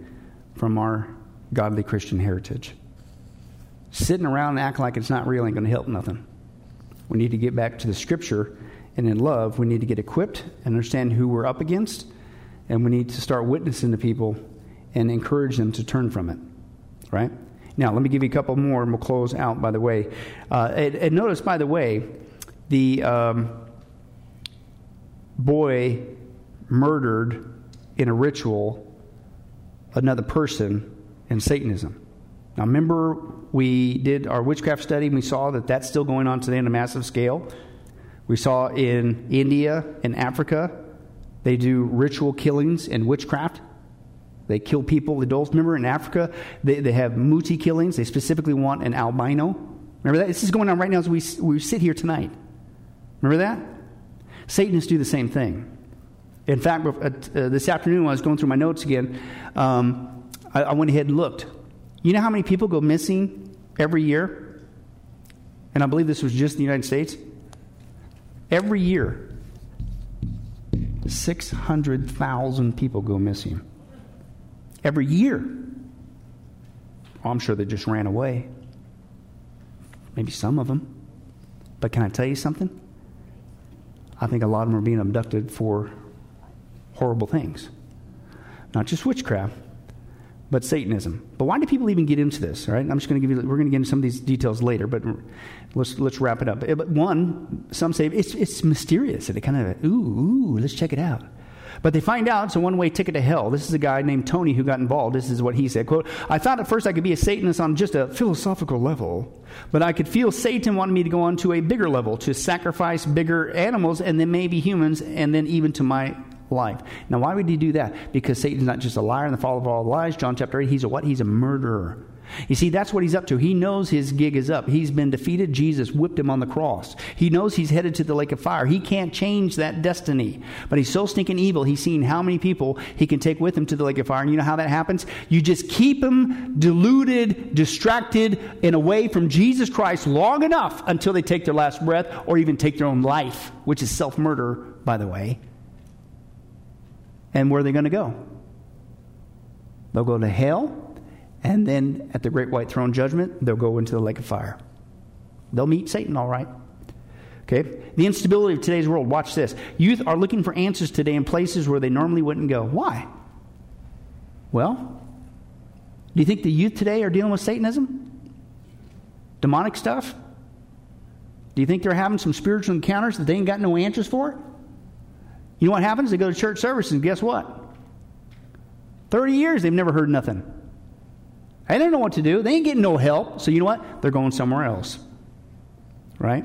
S1: from our godly Christian heritage. Sitting around and acting like it's not real ain't going to help nothing. We need to get back to the scripture, and in love, we need to get equipped and understand who we're up against, and we need to start witnessing to people and encourage them to turn from it. Right? Now, let me give you a couple more, and we'll close out, by the way. Uh, and, and, notice, by the way, the um, boy murdered in a ritual another person in Satanism. Now, remember, we did our witchcraft study and we saw that that's still going on today on a massive scale. We saw in India and Africa, they do ritual killings and witchcraft. They kill people, adults. Remember in Africa, they, they have muti killings. They specifically want an albino. Remember that? This is going on right now as we, we sit here tonight. Remember that? Satanists do the same thing. In fact, uh, this afternoon when I was going through my notes again, um, I, I went ahead and looked. You know how many people go missing every year? And I believe this was just in the United States. Every year, 600,000 people go missing. Every year. I'm sure they just ran away. Maybe some of them. But can I tell you something? I think a lot of them are being abducted for horrible things. Not just witchcraft, but Satanism. But why do people even get into this? All right, I'm just going to give you. We're going to get into some of these details later, but let's let's wrap it up. Eh, but one, some say it's it's mysterious and it kind of ooh ooh. Let's check it out. But they find out it's a one way ticket to hell. This is a guy named Tony who got involved. This is what he said. Quote, I thought at first I could be a Satanist on just a philosophical level, but I could feel Satan wanted me to go on to a bigger level, to sacrifice bigger animals and then maybe humans and then even to my life. Now, why would he do that? Because Satan's not just a liar and the father of all lies. John chapter 8, he's a what? He's a murderer. You see, that's what he's up to. He knows his gig is up. He's been defeated. Jesus whipped him on the cross. He knows he's headed to the lake of fire. He can't change that destiny. But he's so stinking evil, he's seen how many people he can take with him to the lake of fire. And you know how that happens? You just keep them deluded, distracted, and away from Jesus Christ long enough until they take their last breath or even take their own life, which is self murder, by the way. And where are they going to go? They'll go to hell and then at the great white throne judgment, they'll go into the lake of fire. They'll meet Satan, all right. Okay? The instability of today's world. Watch this. Youth are looking for answers today in places where they normally wouldn't go. Why? Well, do you think the youth today are dealing with Satanism? Demonic stuff? Do you think they're having some spiritual encounters that they ain't got no answers for? You know what happens? They go to church services, and guess what? 30 years they've never heard nothing. They don't know what to do. They ain't getting no help. So you know what? They're going somewhere else. Right?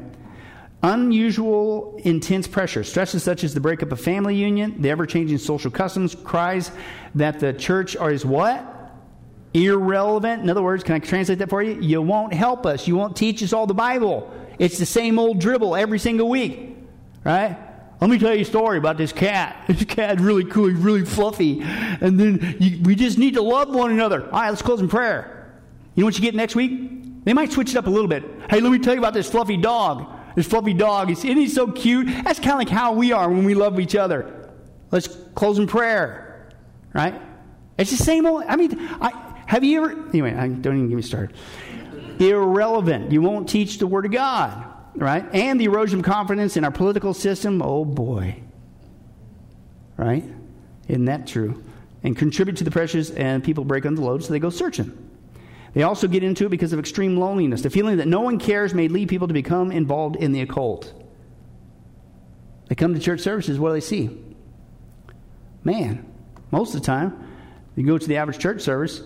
S1: Unusual, intense pressure, stresses such as the breakup of family union, the ever changing social customs, cries that the church is what? Irrelevant. In other words, can I translate that for you? You won't help us. You won't teach us all the Bible. It's the same old dribble every single week. Right? Let me tell you a story about this cat. (laughs) This cat's really cool, he's really fluffy. And then you, we just need to love one another. All right, let's close in prayer. You know what you get next week? They might switch it up a little bit. Hey, let me tell you about this fluffy dog. This fluffy dog, isn't he so cute? That's kind of like how we are when we love each other. Let's close in prayer, right? It's the same old. I mean, I, have you ever? Anyway, I, don't even get me started. Irrelevant. You won't teach the Word of God right? And the erosion of confidence in our political system. Oh boy. Right? Isn't that true? And contribute to the pressures, and people break under the load, so they go searching. They also get into it because of extreme loneliness. The feeling that no one cares may lead people to become involved in the occult. They come to church services, what do they see? Man, most of the time, you go to the average church service,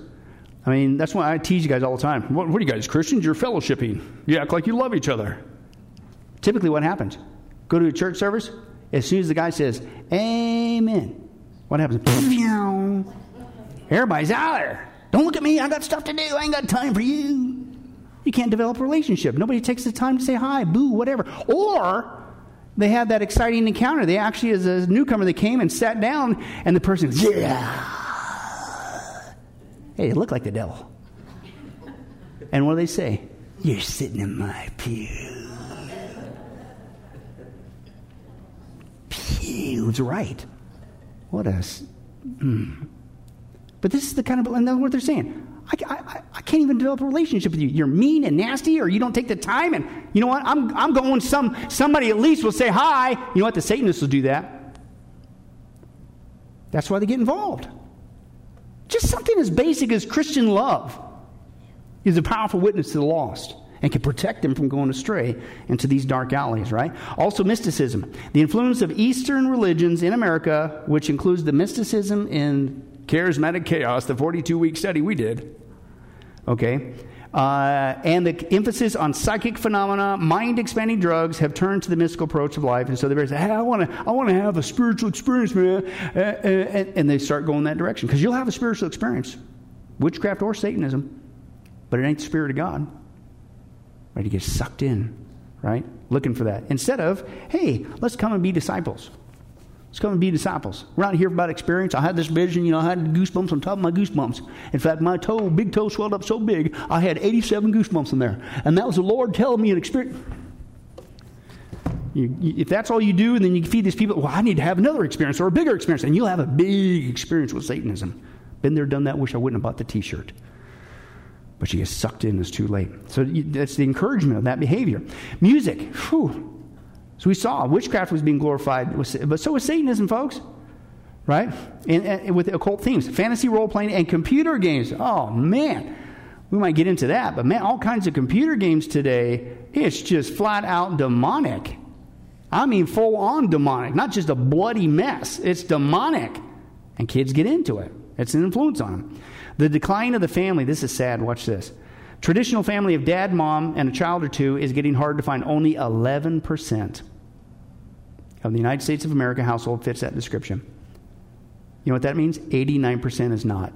S1: I mean, that's why I tease you guys all the time. What, what are you guys, Christians? You're fellowshipping. You act like you love each other. Typically, what happens? Go to a church service, as soon as the guy says, Amen, what happens? Everybody's out there. Don't look at me. I got stuff to do. I ain't got time for you. You can't develop a relationship. Nobody takes the time to say hi, boo, whatever. Or they have that exciting encounter. They actually, as a newcomer, they came and sat down, and the person Yeah. Hey, you look like the devil. And what do they say? You're sitting in my pew. He was right. What a. Mm. But this is the kind of, and that's what they're saying. I, I, I, can't even develop a relationship with you. You're mean and nasty, or you don't take the time. And you know what? I'm, I'm going, some, somebody at least will say hi. You know what? The Satanists will do that. That's why they get involved. Just something as basic as Christian love is a powerful witness to the lost and can protect them from going astray into these dark alleys, right? Also, mysticism. The influence of Eastern religions in America, which includes the mysticism in charismatic chaos, the 42 week study we did, okay? Uh, and the emphasis on psychic phenomena, mind expanding drugs have turned to the mystical approach of life. And so they say, hey, I want to I wanna have a spiritual experience, man. Uh, uh, and they start going that direction. Because you'll have a spiritual experience, witchcraft or Satanism, but it ain't the Spirit of God right? To get sucked in, right? Looking for that. Instead of, hey, let's come and be disciples. Let's come and be disciples. We're not here about experience. I had this vision, you know, I had goosebumps on top of my goosebumps. In fact, my toe, big toe swelled up so big, I had 87 goosebumps in there. And that was the Lord telling me an experience. You, you, if that's all you do, and then you feed these people, well, I need to have another experience or a bigger experience, and you'll have a big experience with Satanism. Been there, done that, wish I wouldn't have bought the t shirt but you get sucked in, it's too late. So that's the encouragement of that behavior. Music, whew. So we saw witchcraft was being glorified, but so was Satanism, folks. Right? And, and with occult themes, fantasy role playing, and computer games. Oh, man. We might get into that, but man, all kinds of computer games today, it's just flat out demonic. I mean, full on demonic, not just a bloody mess. It's demonic. And kids get into it, it's an influence on them. The decline of the family, this is sad. Watch this. Traditional family of dad, mom, and a child or two is getting hard to find. Only 11% of the United States of America household fits that description. You know what that means? 89% is not.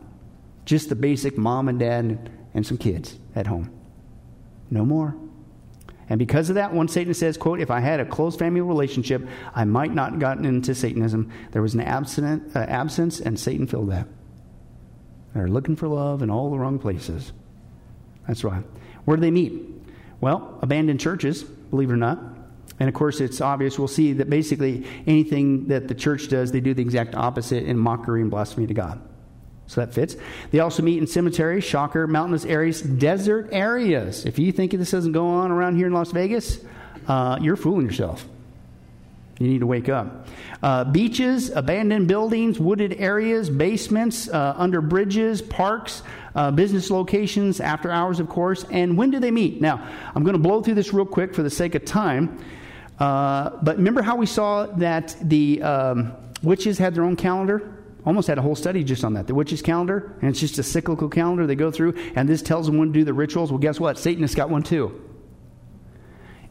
S1: Just the basic mom and dad and some kids at home. No more. And because of that, one Satan says, quote, if I had a close family relationship, I might not have gotten into Satanism. There was an absent, uh, absence, and Satan filled that. They're looking for love in all the wrong places. That's right. Where do they meet? Well, abandoned churches, believe it or not. And of course, it's obvious. We'll see that basically anything that the church does, they do the exact opposite in mockery and blasphemy to God. So that fits. They also meet in cemeteries, shocker, mountainous areas, desert areas. If you think this doesn't go on around here in Las Vegas, uh, you're fooling yourself. You need to wake up. Uh, beaches, abandoned buildings, wooded areas, basements, uh, under bridges, parks, uh, business locations, after hours, of course. And when do they meet? Now, I'm going to blow through this real quick for the sake of time. Uh, but remember how we saw that the um, witches had their own calendar? Almost had a whole study just on that. The witches' calendar, and it's just a cyclical calendar they go through, and this tells them when to do the rituals. Well, guess what? Satanists got one too.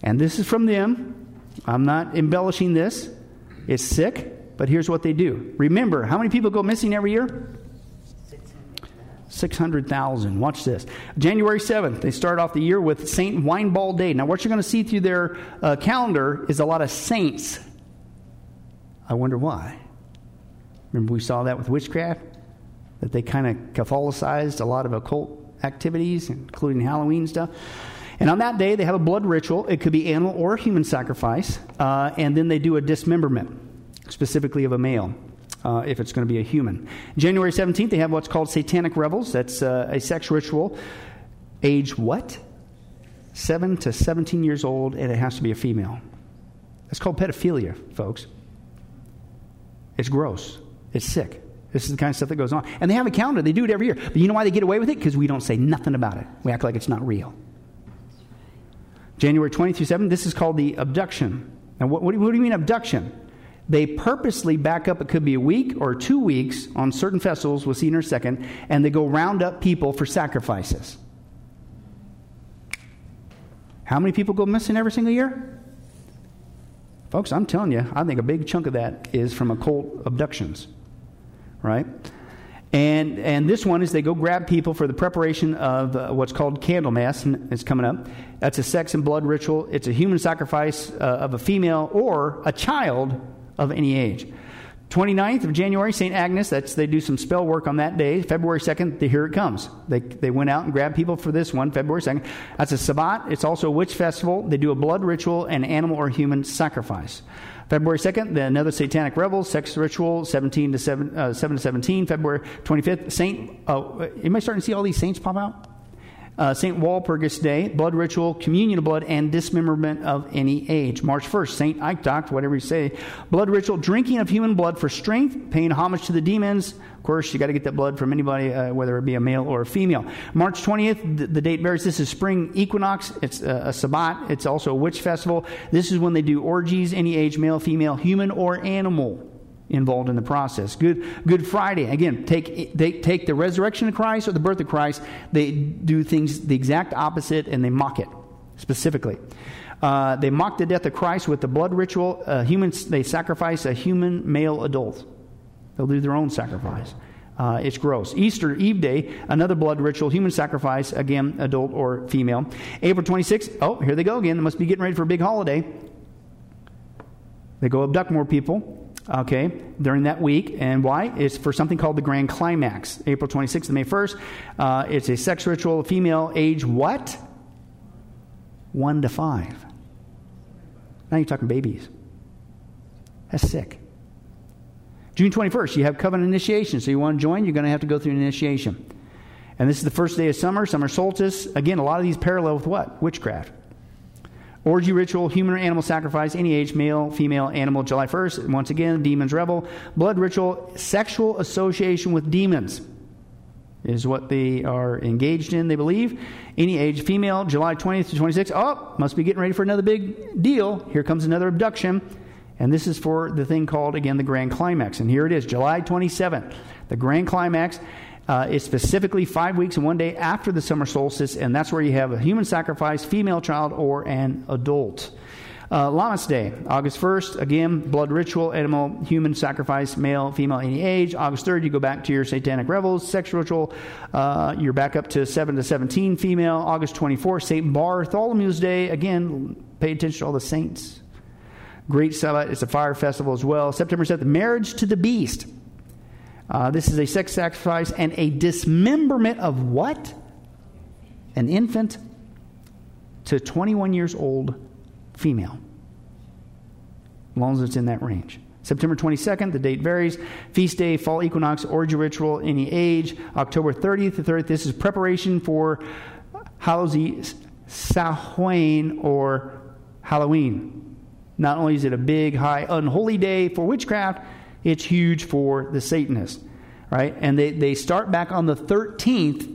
S1: And this is from them. I'm not embellishing this. It's sick, but here's what they do. Remember, how many people go missing every year? 600,000. Watch this. January 7th, they start off the year with Saint Winebald Day. Now, what you're going to see through their uh, calendar is a lot of saints. I wonder why. Remember, we saw that with witchcraft? That they kind of Catholicized a lot of occult activities, including Halloween stuff. And on that day, they have a blood ritual. It could be animal or human sacrifice. Uh, and then they do a dismemberment, specifically of a male. Uh, if it's going to be a human. January 17th, they have what's called satanic revels. That's uh, a sex ritual. Age what? 7 to 17 years old, and it has to be a female. That's called pedophilia, folks. It's gross. It's sick. This is the kind of stuff that goes on. And they have a calendar. They do it every year. But you know why they get away with it? Because we don't say nothing about it. We act like it's not real. January 20 through 7, this is called the abduction. Now, what, what, do, you, what do you mean abduction? They purposely back up, it could be a week or two weeks on certain festivals, we'll see in a second, and they go round up people for sacrifices. How many people go missing every single year? Folks, I'm telling you, I think a big chunk of that is from occult abductions, right? And, and this one is they go grab people for the preparation of uh, what's called Candlemas. It's coming up. That's a sex and blood ritual. It's a human sacrifice uh, of a female or a child of any age. 29th of January, St. Agnes, that's, they do some spell work on that day. February 2nd, the, here it comes. They, they went out and grabbed people for this one, February 2nd. That's a Sabbat. It's also a witch festival. They do a blood ritual and animal or human sacrifice. February 2nd, the, another satanic revel, sex ritual, 17 to 7, uh, 7 to 17. February 25th, Saint, oh, am I starting to see all these saints pop out? Uh, St. Walpurgis Day, blood ritual, communion of blood, and dismemberment of any age. March 1st, St. Eichdocht, whatever you say, blood ritual, drinking of human blood for strength, paying homage to the demons. Of course, you got to get that blood from anybody, uh, whether it be a male or a female. March 20th, the, the date bears this is spring equinox. It's a, a Sabbat. It's also a witch festival. This is when they do orgies, any age, male, female, human, or animal involved in the process. Good, Good Friday, again, take, they take the resurrection of Christ or the birth of Christ, they do things the exact opposite and they mock it specifically. Uh, they mock the death of Christ with the blood ritual. Uh, humans, they sacrifice a human male adult. They'll do their own sacrifice. Uh, it's gross. Easter Eve Day, another blood ritual, human sacrifice, again, adult or female. April 26th, oh, here they go again. They must be getting ready for a big holiday. They go abduct more people okay, during that week. And why? It's for something called the Grand Climax, April 26th to May 1st. Uh, it's a sex ritual, female age what? One to five. Now you're talking babies. That's sick. June 21st, you have covenant initiation. So you want to join, you're going to have to go through an initiation. And this is the first day of summer, summer solstice. Again, a lot of these parallel with what? Witchcraft. Orgy ritual, human or animal sacrifice, any age, male, female, animal, July 1st. Once again, demons revel. Blood ritual, sexual association with demons. is what they are engaged in, they believe. Any age, female, July 20th to 26th. Oh, must be getting ready for another big deal. Here comes another abduction. And this is for the thing called, again, the Grand Climax. And here it is, July 27th. The Grand Climax uh, is specifically five weeks and one day after the summer solstice, and that's where you have a human sacrifice, female child, or an adult. Uh, Lammas Day, August 1st, again, blood ritual, animal, human sacrifice, male, female, any age. August 3rd, you go back to your satanic revels, sex ritual. Uh, you're back up to 7 to 17, female. August 24th, St. Bartholomew's Day, again, pay attention to all the saints. Great Sabbath, it's a fire festival as well. September 7th, marriage to the beast. Uh, this is a sex sacrifice and a dismemberment of what? An infant to 21 years old female. As long as it's in that range. September 22nd, the date varies. Feast day, fall equinox, orgy ritual, any age. October 30th to 30th, this is preparation for Hallows Samhain or Halloween. Not only is it a big, high, unholy day for witchcraft, it's huge for the Satanists, right? And they, they start back on the 13th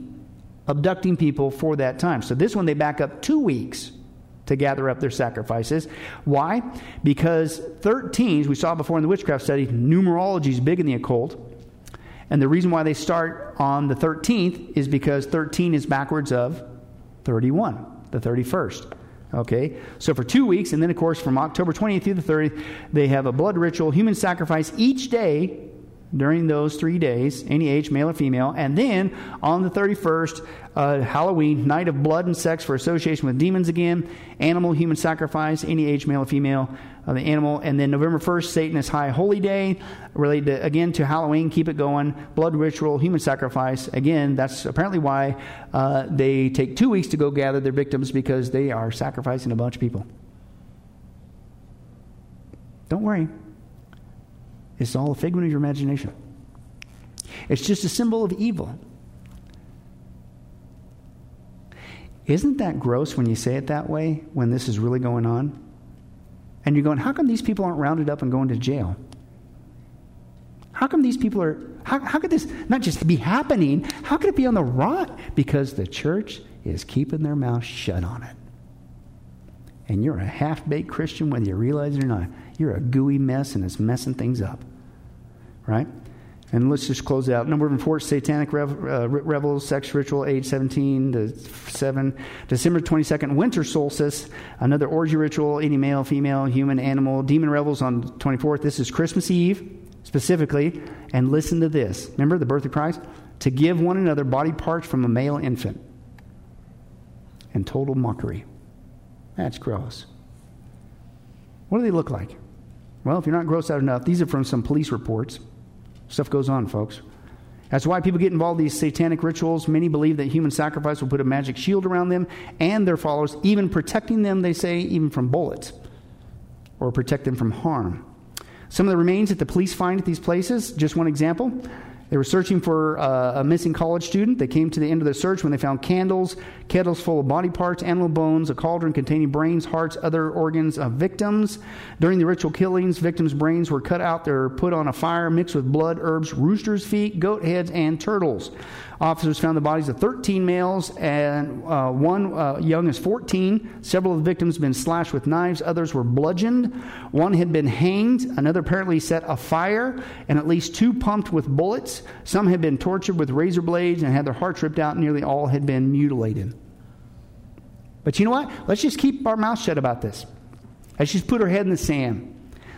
S1: abducting people for that time. So this one they back up two weeks to gather up their sacrifices. Why? Because 13, we saw before in the witchcraft study, numerology is big in the occult. And the reason why they start on the 13th is because 13 is backwards of 31, the 31st. Okay, so for two weeks, and then of course from October 20th through the 30th, they have a blood ritual, human sacrifice each day during those three days, any age, male or female. And then on the 31st, uh, Halloween, night of blood and sex for association with demons again, animal, human sacrifice, any age, male or female, uh, the animal. And then November 1st, Satanist High Holy Day, related to, again to Halloween, keep it going, blood ritual, human sacrifice. Again, that's apparently why uh, they take two weeks to go gather their victims because they are sacrificing a bunch of people. Don't worry. It's all a figment of your imagination. It's just a symbol of evil. Isn't that gross when you say it that way, when this is really going on? And you're going, how come these people aren't rounded up and going to jail? How come these people are, how, how could this not just be happening? How could it be on the rot? Because the church is keeping their mouth shut on it. And you're a half baked Christian, whether you realize it or not. You're a gooey mess and it's messing things up. Right? And let's just close it out. Number four satanic rev, uh, revels, sex ritual, age 17 to 7. December 22nd, winter solstice, another orgy ritual, any male, female, human, animal. Demon revels on 24th. This is Christmas Eve, specifically. And listen to this. Remember the birth of Christ? To give one another body parts from a male infant. And total mockery. That's gross. What do they look like? Well, if you're not grossed out enough, these are from some police reports. Stuff goes on, folks. That's why people get involved in these satanic rituals. Many believe that human sacrifice will put a magic shield around them and their followers, even protecting them, they say, even from bullets or protect them from harm. Some of the remains that the police find at these places, just one example, they were searching for uh, a missing college student. They came to the end of their search when they found candles, kettles full of body parts, animal bones, a cauldron containing brains, hearts, other organs of victims. During the ritual killings, victims' brains were cut out. They were put on a fire mixed with blood, herbs, roosters' feet, goat heads, and turtles. Officers found the bodies of 13 males and uh, one uh, young as 14. Several of the victims had been slashed with knives. Others were bludgeoned. One had been hanged. Another apparently set afire, and at least two pumped with bullets. Some had been tortured with razor blades and had their hearts ripped out. Nearly all had been mutilated. But you know what? Let's just keep our mouth shut about this. Let's just put our head in the sand.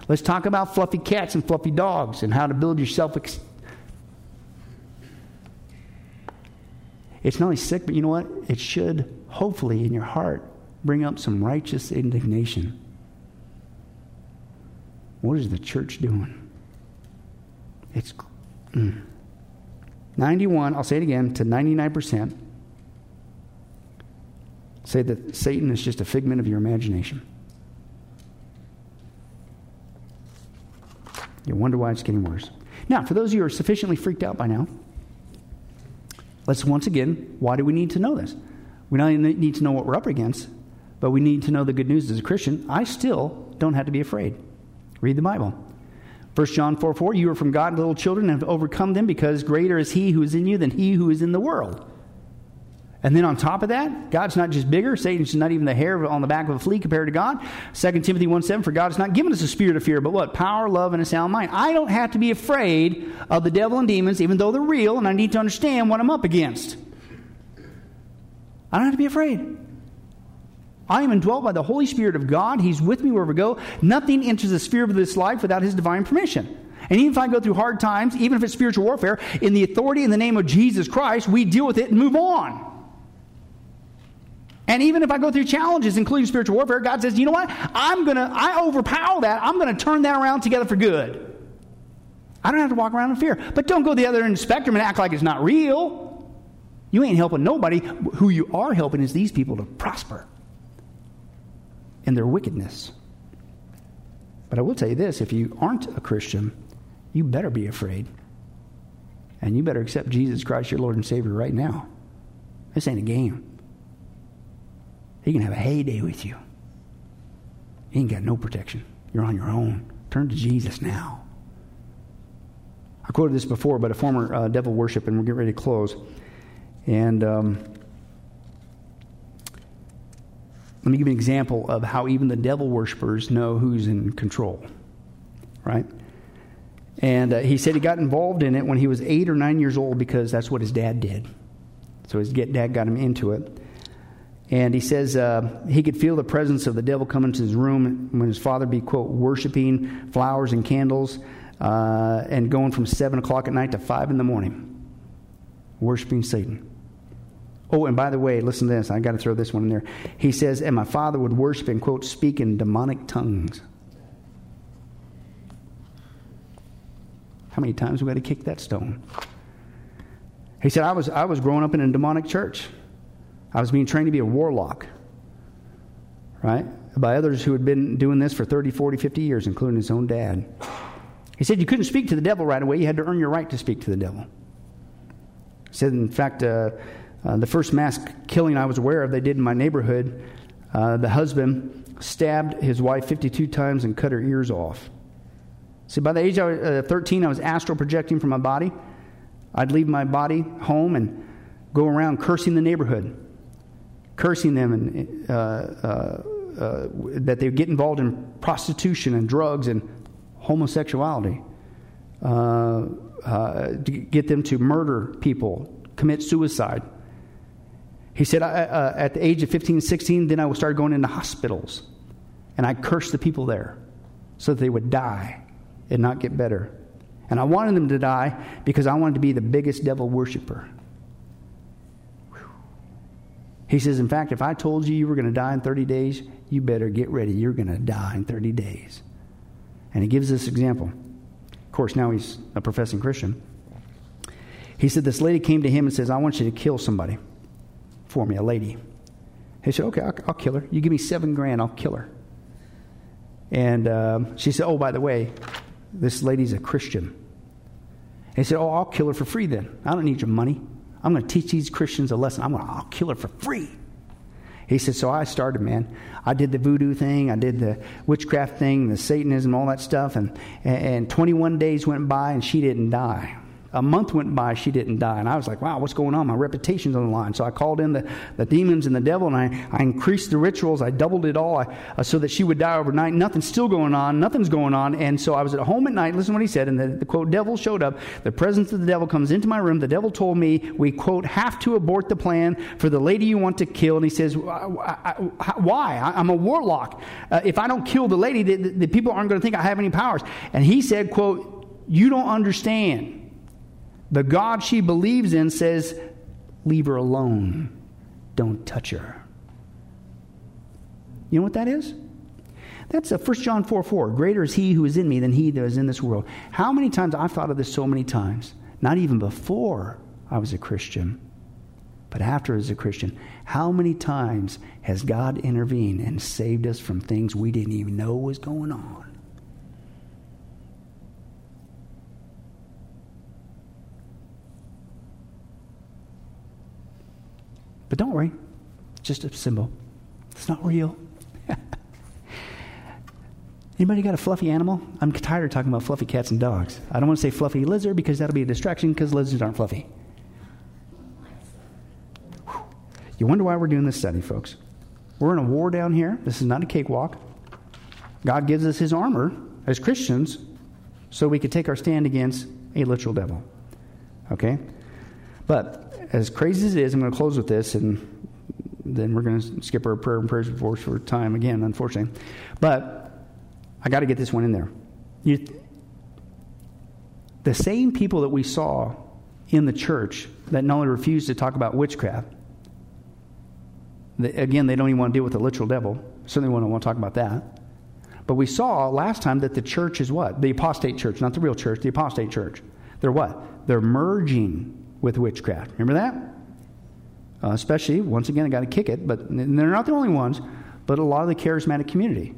S1: Let's talk about fluffy cats and fluffy dogs and how to build your self It's not only sick, but you know what? It should, hopefully, in your heart, bring up some righteous indignation. What is the church doing? It's mm. 91, I'll say it again, to 99% say that Satan is just a figment of your imagination. You wonder why it's getting worse. Now, for those of you who are sufficiently freaked out by now, Let's once again, why do we need to know this? We not only need to know what we're up against, but we need to know the good news as a Christian. I still don't have to be afraid. Read the Bible. 1 John 4 4, you are from God, little children, and have overcome them because greater is he who is in you than he who is in the world. And then on top of that, God's not just bigger. Satan's not even the hair on the back of a flea compared to God. 2 Timothy 1 7, for God has not given us a spirit of fear, but what? Power, love, and a sound mind. I don't have to be afraid of the devil and demons, even though they're real, and I need to understand what I'm up against. I don't have to be afraid. I am indwelt by the Holy Spirit of God. He's with me wherever I go. Nothing enters the sphere of this life without His divine permission. And even if I go through hard times, even if it's spiritual warfare, in the authority in the name of Jesus Christ, we deal with it and move on. And even if I go through challenges, including spiritual warfare, God says, you know what? I'm going to, I overpower that. I'm going to turn that around together for good. I don't have to walk around in fear. But don't go the other end of the spectrum and act like it's not real. You ain't helping nobody. Who you are helping is these people to prosper in their wickedness. But I will tell you this if you aren't a Christian, you better be afraid. And you better accept Jesus Christ, your Lord and Savior, right now. This ain't a game. He can have a heyday with you. You ain't got no protection. You're on your own. Turn to Jesus now. I quoted this before, but a former uh, devil worship, and we're getting ready to close. And um, let me give you an example of how even the devil worshippers know who's in control. Right? And uh, he said he got involved in it when he was eight or nine years old because that's what his dad did. So his dad got him into it. And he says uh, he could feel the presence of the devil come into his room when his father be, quote, worshiping flowers and candles uh, and going from 7 o'clock at night to 5 in the morning, worshiping Satan. Oh, and by the way, listen to this. I got to throw this one in there. He says, and my father would worship and, quote, speak in demonic tongues. How many times we got to kick that stone? He said, I was, I was growing up in a demonic church. I was being trained to be a warlock, right? By others who had been doing this for 30, 40, 50 years, including his own dad. He said you couldn't speak to the devil right away. You had to earn your right to speak to the devil. He said, in fact, uh, uh, the first mass killing I was aware of, they did in my neighborhood, uh, the husband stabbed his wife 52 times and cut her ears off. See, by the age of uh, 13, I was astral projecting from my body. I'd leave my body home and go around cursing the neighborhood cursing them and uh, uh, that they get involved in prostitution and drugs and homosexuality, to get them to murder people, commit suicide. He said, I, uh, at the age of 15, 16, then I started going into hospitals and I cursed the people there so that they would die and not get better. And I wanted them to die because I wanted to be the biggest devil worshiper. He says, in fact, if I told you you were going to die in 30 days, you better get ready. You're going to die in 30 days. And he gives this example. Of course, now he's a professing Christian. He said, This lady came to him and says, I want you to kill somebody for me, a lady. He said, Okay, I'll, I'll kill her. You give me seven grand, I'll kill her. And um, she said, Oh, by the way, this lady's a Christian. He said, Oh, I'll kill her for free then. I don't need your money. I'm going to teach these Christians a lesson. I'm going to, I'll kill her for free. He said, So I started, man. I did the voodoo thing, I did the witchcraft thing, the Satanism, all that stuff. And, and 21 days went by and she didn't die a month went by, she didn't die. And I was like, wow, what's going on? My reputation's on the line. So I called in the, the demons and the devil, and I, I increased the rituals. I doubled it all I, uh, so that she would die overnight. Nothing's still going on. Nothing's going on. And so I was at home at night. Listen to what he said. And the, the quote, devil showed up. The presence of the devil comes into my room. The devil told me, we, quote, have to abort the plan for the lady you want to kill. And he says, why? I, am a warlock. Uh, if I don't kill the lady, the, the people aren't going to think I have any powers. And he said, quote, you don't understand. The God she believes in says, Leave her alone. Don't touch her. You know what that is? That's a 1 John 4 4. Greater is he who is in me than he that is in this world. How many times, I've thought of this so many times, not even before I was a Christian, but after as a Christian, how many times has God intervened and saved us from things we didn't even know was going on? But don't worry, it's just a symbol. It's not real. (laughs) Anybody got a fluffy animal? I'm tired of talking about fluffy cats and dogs. I don't want to say fluffy lizard because that'll be a distraction because lizards aren't fluffy. You wonder why we're doing this study, folks. We're in a war down here. This is not a cakewalk. God gives us his armor as Christians so we could take our stand against a literal devil. Okay? But as crazy as it is, I'm going to close with this and then we're going to skip our prayer and prayers before for time again, unfortunately. But I got to get this one in there. You, the same people that we saw in the church that not only refused to talk about witchcraft, the, again, they don't even want to deal with the literal devil. Certainly, don't want to talk about that. But we saw last time that the church is what? The apostate church, not the real church, the apostate church. They're what? They're merging with witchcraft. Remember that? Uh, especially, once again, I got to kick it, but they're not the only ones, but a lot of the charismatic community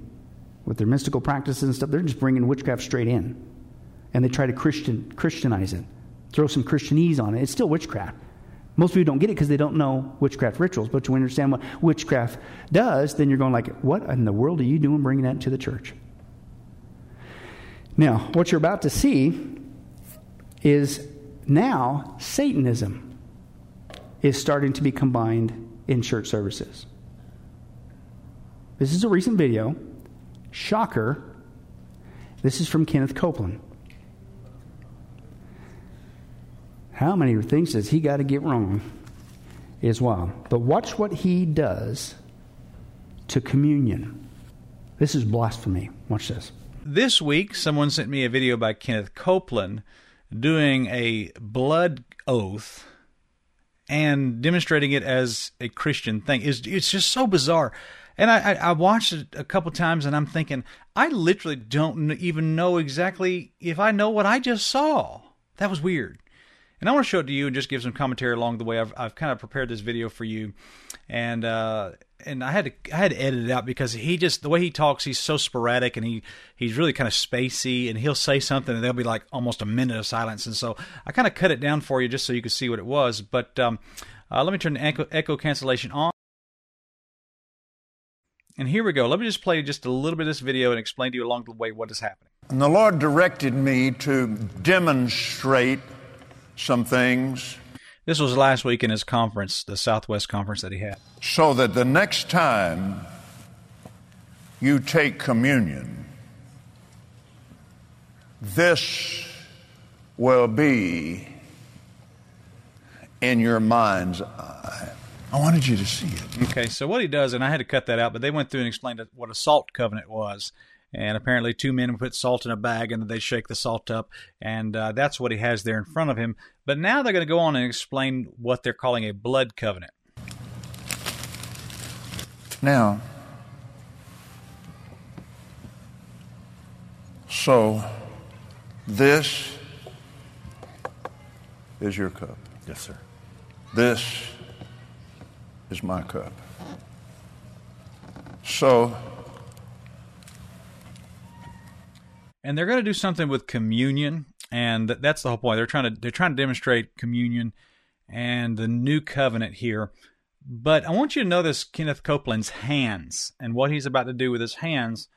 S1: with their mystical practices and stuff, they're just bringing witchcraft straight in. And they try to Christian, Christianize it, throw some Christianese on it. It's still witchcraft. Most people don't get it because they don't know witchcraft rituals. But when you understand what witchcraft does, then you're going like, what in the world are you doing bringing that into the church? Now, what you're about to see is now Satanism is starting to be combined in church services. This is a recent video. Shocker. This is from Kenneth Copeland. How many things does he got to get wrong is wild. But watch what he does to communion. This is blasphemy. Watch this.
S21: This week, someone sent me a video by Kenneth Copeland doing a blood oath and demonstrating it as a Christian thing. It's, it's just so bizarre. And I, I, I watched it a couple times and I'm thinking, I literally don't even know exactly if I know what I just saw. That was weird. And I want to show it to you and just give some commentary along the way. I've, I've kind of prepared this video for you, and uh, and I had to I had to edit it out because he just the way he talks, he's so sporadic and he he's really kind of spacey, and he'll say something and there'll be like almost a minute of silence, and so I kind of cut it down for you just so you could see what it was. But um, uh, let me turn the echo, echo cancellation on. And here we go. Let me just play just a little bit of this video and explain to you along the way what is happening.
S22: And the Lord directed me to demonstrate some things.
S21: This was last week in his conference, the Southwest conference that he had.
S22: So that the next time you take communion, this will be in your mind's eye. I wanted you to see it.
S21: Okay, so what he does, and I had to cut that out, but they went through and explained what a salt covenant was. And apparently, two men put salt in a bag and they shake the salt up, and uh, that's what he has there in front of him. But now they're going to go on and explain what they're calling a blood covenant.
S22: Now, so this is your cup.
S23: Yes, sir.
S22: This is my cup. So,
S21: and they're going to do something with communion and that's the whole point. They're trying to they're trying to demonstrate communion and the new covenant here. But i want you to notice kenneth copeland's hands and what he's about to do with his hands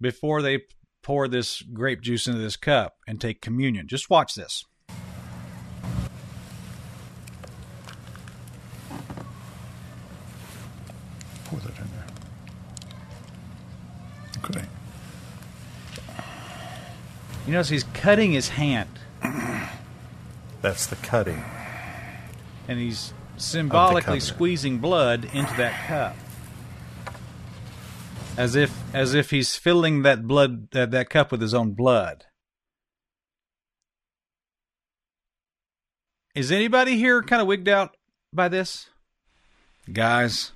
S21: before they pour this grape juice into this cup and take communion. Just watch this
S22: pour that in there okay
S21: you notice he's cutting his hand.
S23: That's the cutting.
S21: And he's symbolically squeezing blood into that cup. As if as if he's filling that blood uh, that cup with his own blood. Is anybody here kind of wigged out by this? Guys,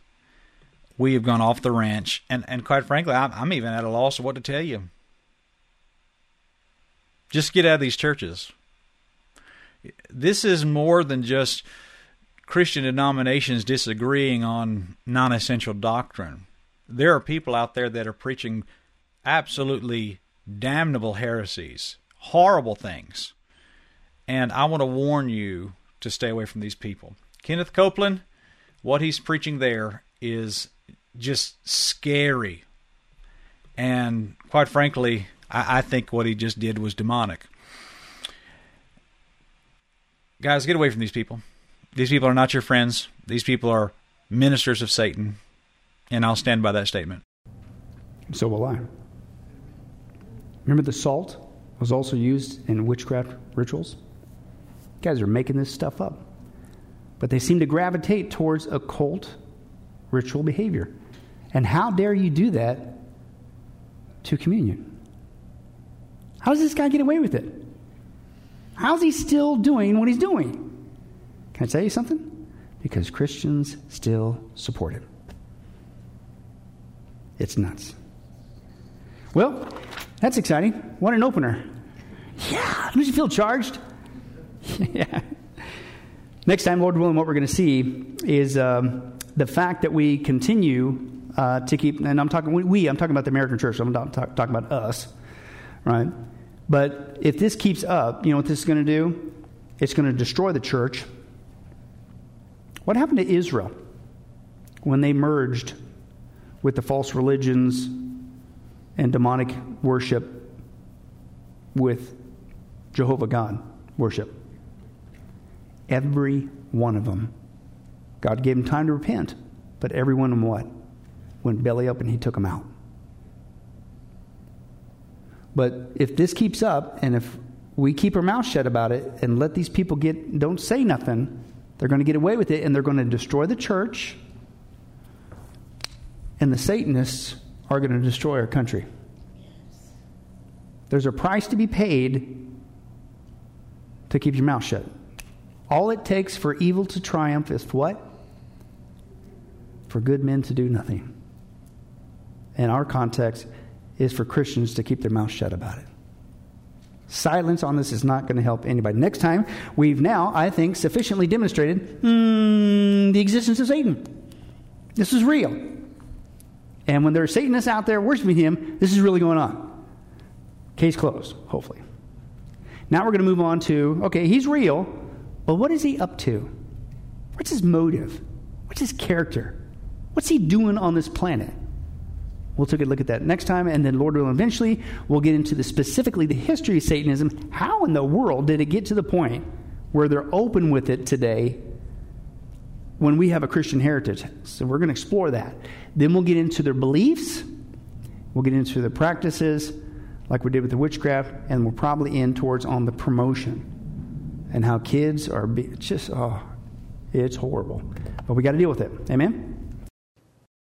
S21: we have gone off the ranch, and, and quite frankly, I'm, I'm even at a loss of what to tell you. Just get out of these churches. This is more than just Christian denominations disagreeing on non essential doctrine. There are people out there that are preaching absolutely damnable heresies, horrible things. And I want to warn you to stay away from these people. Kenneth Copeland, what he's preaching there is just scary. And quite frankly, I, I think what he just did was demonic. Guys, get away from these people. These people are not your friends. These people are ministers of Satan. And I'll stand by that statement.
S1: So will I. Remember the salt was also used in witchcraft rituals? guys are making this stuff up. But they seem to gravitate towards occult ritual behavior. And how dare you do that to communion? How does this guy get away with it? How's he still doing what he's doing? Can I tell you something? Because Christians still support him. It's nuts. Well, that's exciting. What an opener. Yeah. Don't you feel charged? (laughs) yeah. Next time, Lord willing, what we're going to see is um, the fact that we continue uh, to keep, and I'm talking, we, I'm talking about the American church, I'm not talk, talking about us, right? But if this keeps up, you know what this is going to do? It's going to destroy the church. What happened to Israel when they merged with the false religions and demonic worship with Jehovah God worship? Every one of them. God gave them time to repent, but every one of them what? Went belly up and he took them out. But if this keeps up and if we keep our mouth shut about it and let these people get, don't say nothing, they're going to get away with it and they're going to destroy the church and the Satanists are going to destroy our country. There's a price to be paid to keep your mouth shut. All it takes for evil to triumph is what? For good men to do nothing. In our context, is for Christians to keep their mouth shut about it. Silence on this is not going to help anybody. Next time, we've now, I think, sufficiently demonstrated mm, the existence of Satan. This is real. And when there are Satanists out there worshiping him, this is really going on. Case closed, hopefully. Now we're going to move on to okay, he's real. But what is he up to? What's his motive? What's his character? What's he doing on this planet? We'll take a look at that next time, and then Lord will eventually we'll get into the specifically the history of Satanism. How in the world did it get to the point where they're open with it today when we have a Christian heritage? So we're going to explore that. Then we'll get into their beliefs, we'll get into their practices, like we did with the witchcraft, and we'll probably end towards on the promotion and how kids are be, just, oh, it's horrible. But we got to deal with it. Amen?